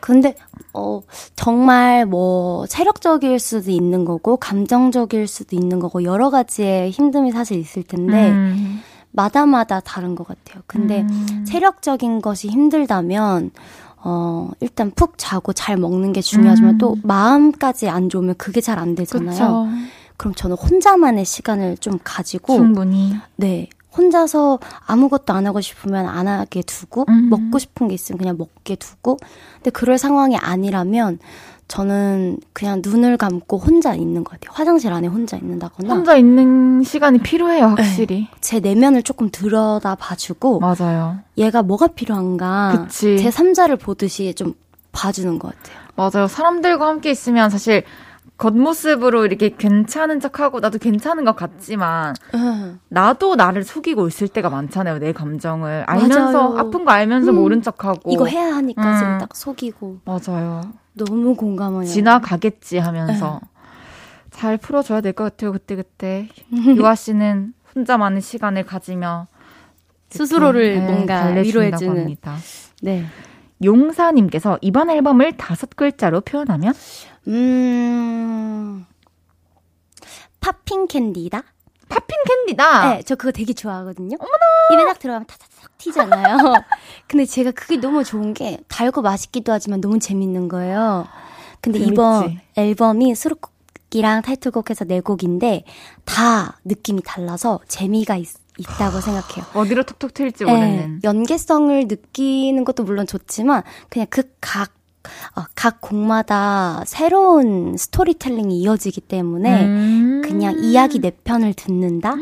근데 어 정말 뭐 체력적일 수도 있는 거고 감정적일 수도 있는 거고 여러 가지의 힘듦이 사실 있을 텐데 음. 마다마다 다른 것 같아요. 근데 음. 체력적인 것이 힘들다면 어, 일단 푹 자고 잘 먹는 게 중요하지만 음. 또 마음까지 안 좋으면 그게 잘 안 되잖아요. 그쵸. 그럼 저는 혼자만의 시간을 좀 가지고 충분히 네. 혼자서 아무것도 안 하고 싶으면 안 하게 두고 음. 먹고 싶은 게 있으면 그냥 먹게 두고 근데 그럴 상황이 아니라면 저는 그냥 눈을 감고 혼자 있는 것 같아요. 화장실 안에 혼자 있는다거나. 혼자 있는 시간이 필요해요, 확실히. 네. 제 내면을 조금 들여다 봐주고. 맞아요. 얘가 뭐가 필요한가. 그치. 제 3자를 보듯이 좀 봐주는 것 같아요. 맞아요. 사람들과 함께 있으면 사실 겉모습으로 이렇게 괜찮은 척하고 나도 괜찮은 것 같지만 음. 나도 나를 속이고 있을 때가 많잖아요 내 감정을 알면서 맞아요. 아픈 거 알면서 음. 모른 척하고 이거 해야 하니까 지금 음. 딱 속이고 맞아요 너무 공감해요. 지나가겠지 하면서 네. 잘 풀어줘야 될 것 같아요. 그때 그때 유아 씨는 혼자만의 시간을 가지며 스스로를 네, 뭔가 위로해주는. 합니다. 네. 용사님께서 이번 앨범을 다섯 글자로 표현하면 음 팝핑 캔디다. 팝핑 캔디다. 네, 저 그거 되게 좋아하거든요. 어머나. 입에 딱 들어가면 타타탁 튀잖아요. 근데 제가 그게 너무 좋은 게 달고 맛있기도 하지만 너무 재밌는 거예요. 근데 재밌지. 이번 앨범이 수록곡이랑 타이틀곡해서 네 곡인데 다 느낌이 달라서 재미가 있, 있다고 생각해요. 어디로 톡톡 튈지 모르는. 네, 연계성을 느끼는 것도 물론 좋지만 그냥 그 각 어, 각 곡마다 새로운 스토리텔링이 이어지기 때문에 음~ 그냥 이야기 네 편을 듣는다?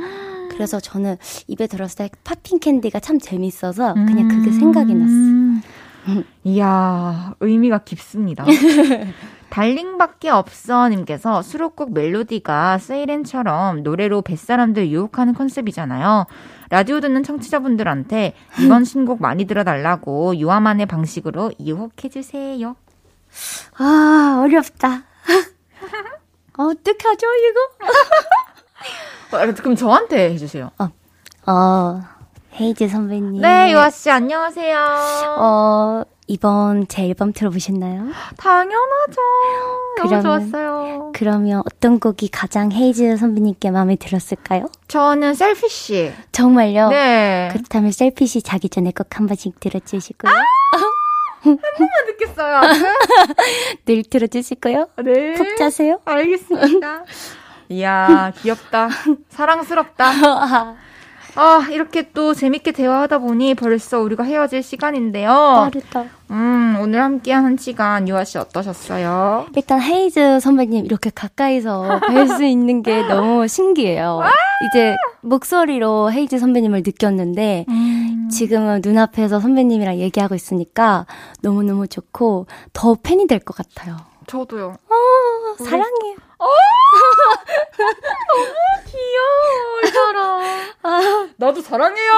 그래서 저는 이번에 들었을 때 팝핑 캔디가 참 재밌어서 그냥 그게 음~ 생각이 났어요. 이야, 의미가 깊습니다. 달링밖에 없어 님께서 수록곡 멜로디가 세이렌처럼 노래로 뱃사람들 유혹하는 컨셉이잖아요. 라디오 듣는 청취자분들한테 이번 신곡 많이 들어달라고 유아만의 방식으로 유혹해주세요. 아, 어렵다. 어떡하죠, 이거? 어, 그럼 저한테 해주세요. 어, 어, 헤이즈 선배님. 네, 유아 씨, 안녕하세요. 어, 이번 제 앨범 들어보셨나요? 당연하죠. 그러면, 너무 좋았어요. 그러면 어떤 곡이 가장 헤이즈 선배님께 마음에 들었을까요? 저는 셀피시. 정말요? 네. 그렇다면 셀피시 자기 전에 꼭 한 번씩 들어주시고요. 아! 한 번만 듣겠어요. 늘 들어주시고요. 네. 푹 자세요. 알겠습니다. 이야, 귀엽다. 사랑스럽다. 아, 이렇게 또 재밌게 대화하다 보니 벌써 우리가 헤어질 시간인데요. 빠르다. 음, 오늘 함께한 한 시간 유아 씨 어떠셨어요? 일단 헤이즈 선배님 이렇게 가까이서 뵐 수 있는 게 너무 신기해요. 이제 목소리로 헤이즈 선배님을 느꼈는데 음. 지금은 눈앞에서 선배님이랑 얘기하고 있으니까 너무너무 좋고 더 팬이 될 것 같아요. 저도요. 어, 우리... 사랑해요. 어! 너무. 아, 나도 사랑해요.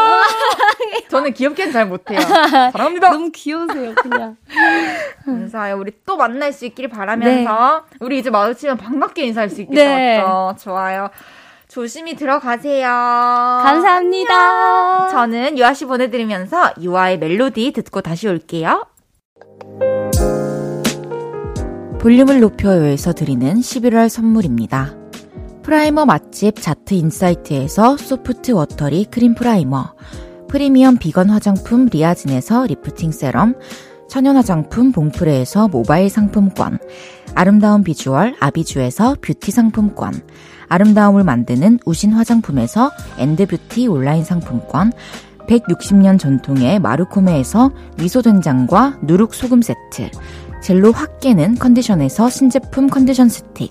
저는 귀엽게는 잘 못해요. 사랑합니다. 너무 귀여우세요, 그냥. 감사해요. 우리 또 만날 수 있기를 바라면서 네. 우리 이제 마주치면 반갑게 인사할 수 있겠죠. 네. 좋아요. 조심히 들어가세요. 감사합니다. 저는 유아 씨 보내드리면서 유아의 멜로디 듣고 다시 올게요. 볼륨을 높여요에서 드리는 11월 선물입니다. 프라이머 맛집 자트 인사이트에서 소프트 워터리 크림 프라이머, 프리미엄 비건 화장품 리아진에서 리프팅 세럼, 천연 화장품 봉프레에서 모바일 상품권, 아름다운 비주얼 아비주에서 뷰티 상품권, 아름다움을 만드는 우신 화장품에서 엔듀 뷰티 온라인 상품권, 160년 전통의 마루코메에서 미소된장과 누룩소금 세트, 젤로 확 깨는 컨디션에서 신제품 컨디션 스틱,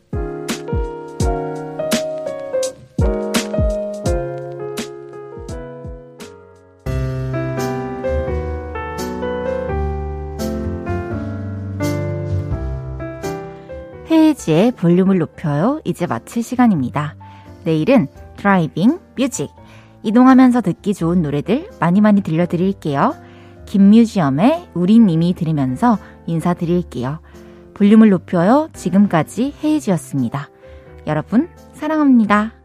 예지의 볼륨을 높여요. 이제 마칠 시간입니다. 내일은 드라이빙 뮤직. 이동하면서 듣기 좋은 노래들 많이 많이 들려드릴게요. 김뮤지엄의 이미 들으면서 인사드릴게요. 볼륨을 높여요. 지금까지 예지였습니다. 여러분, 사랑합니다.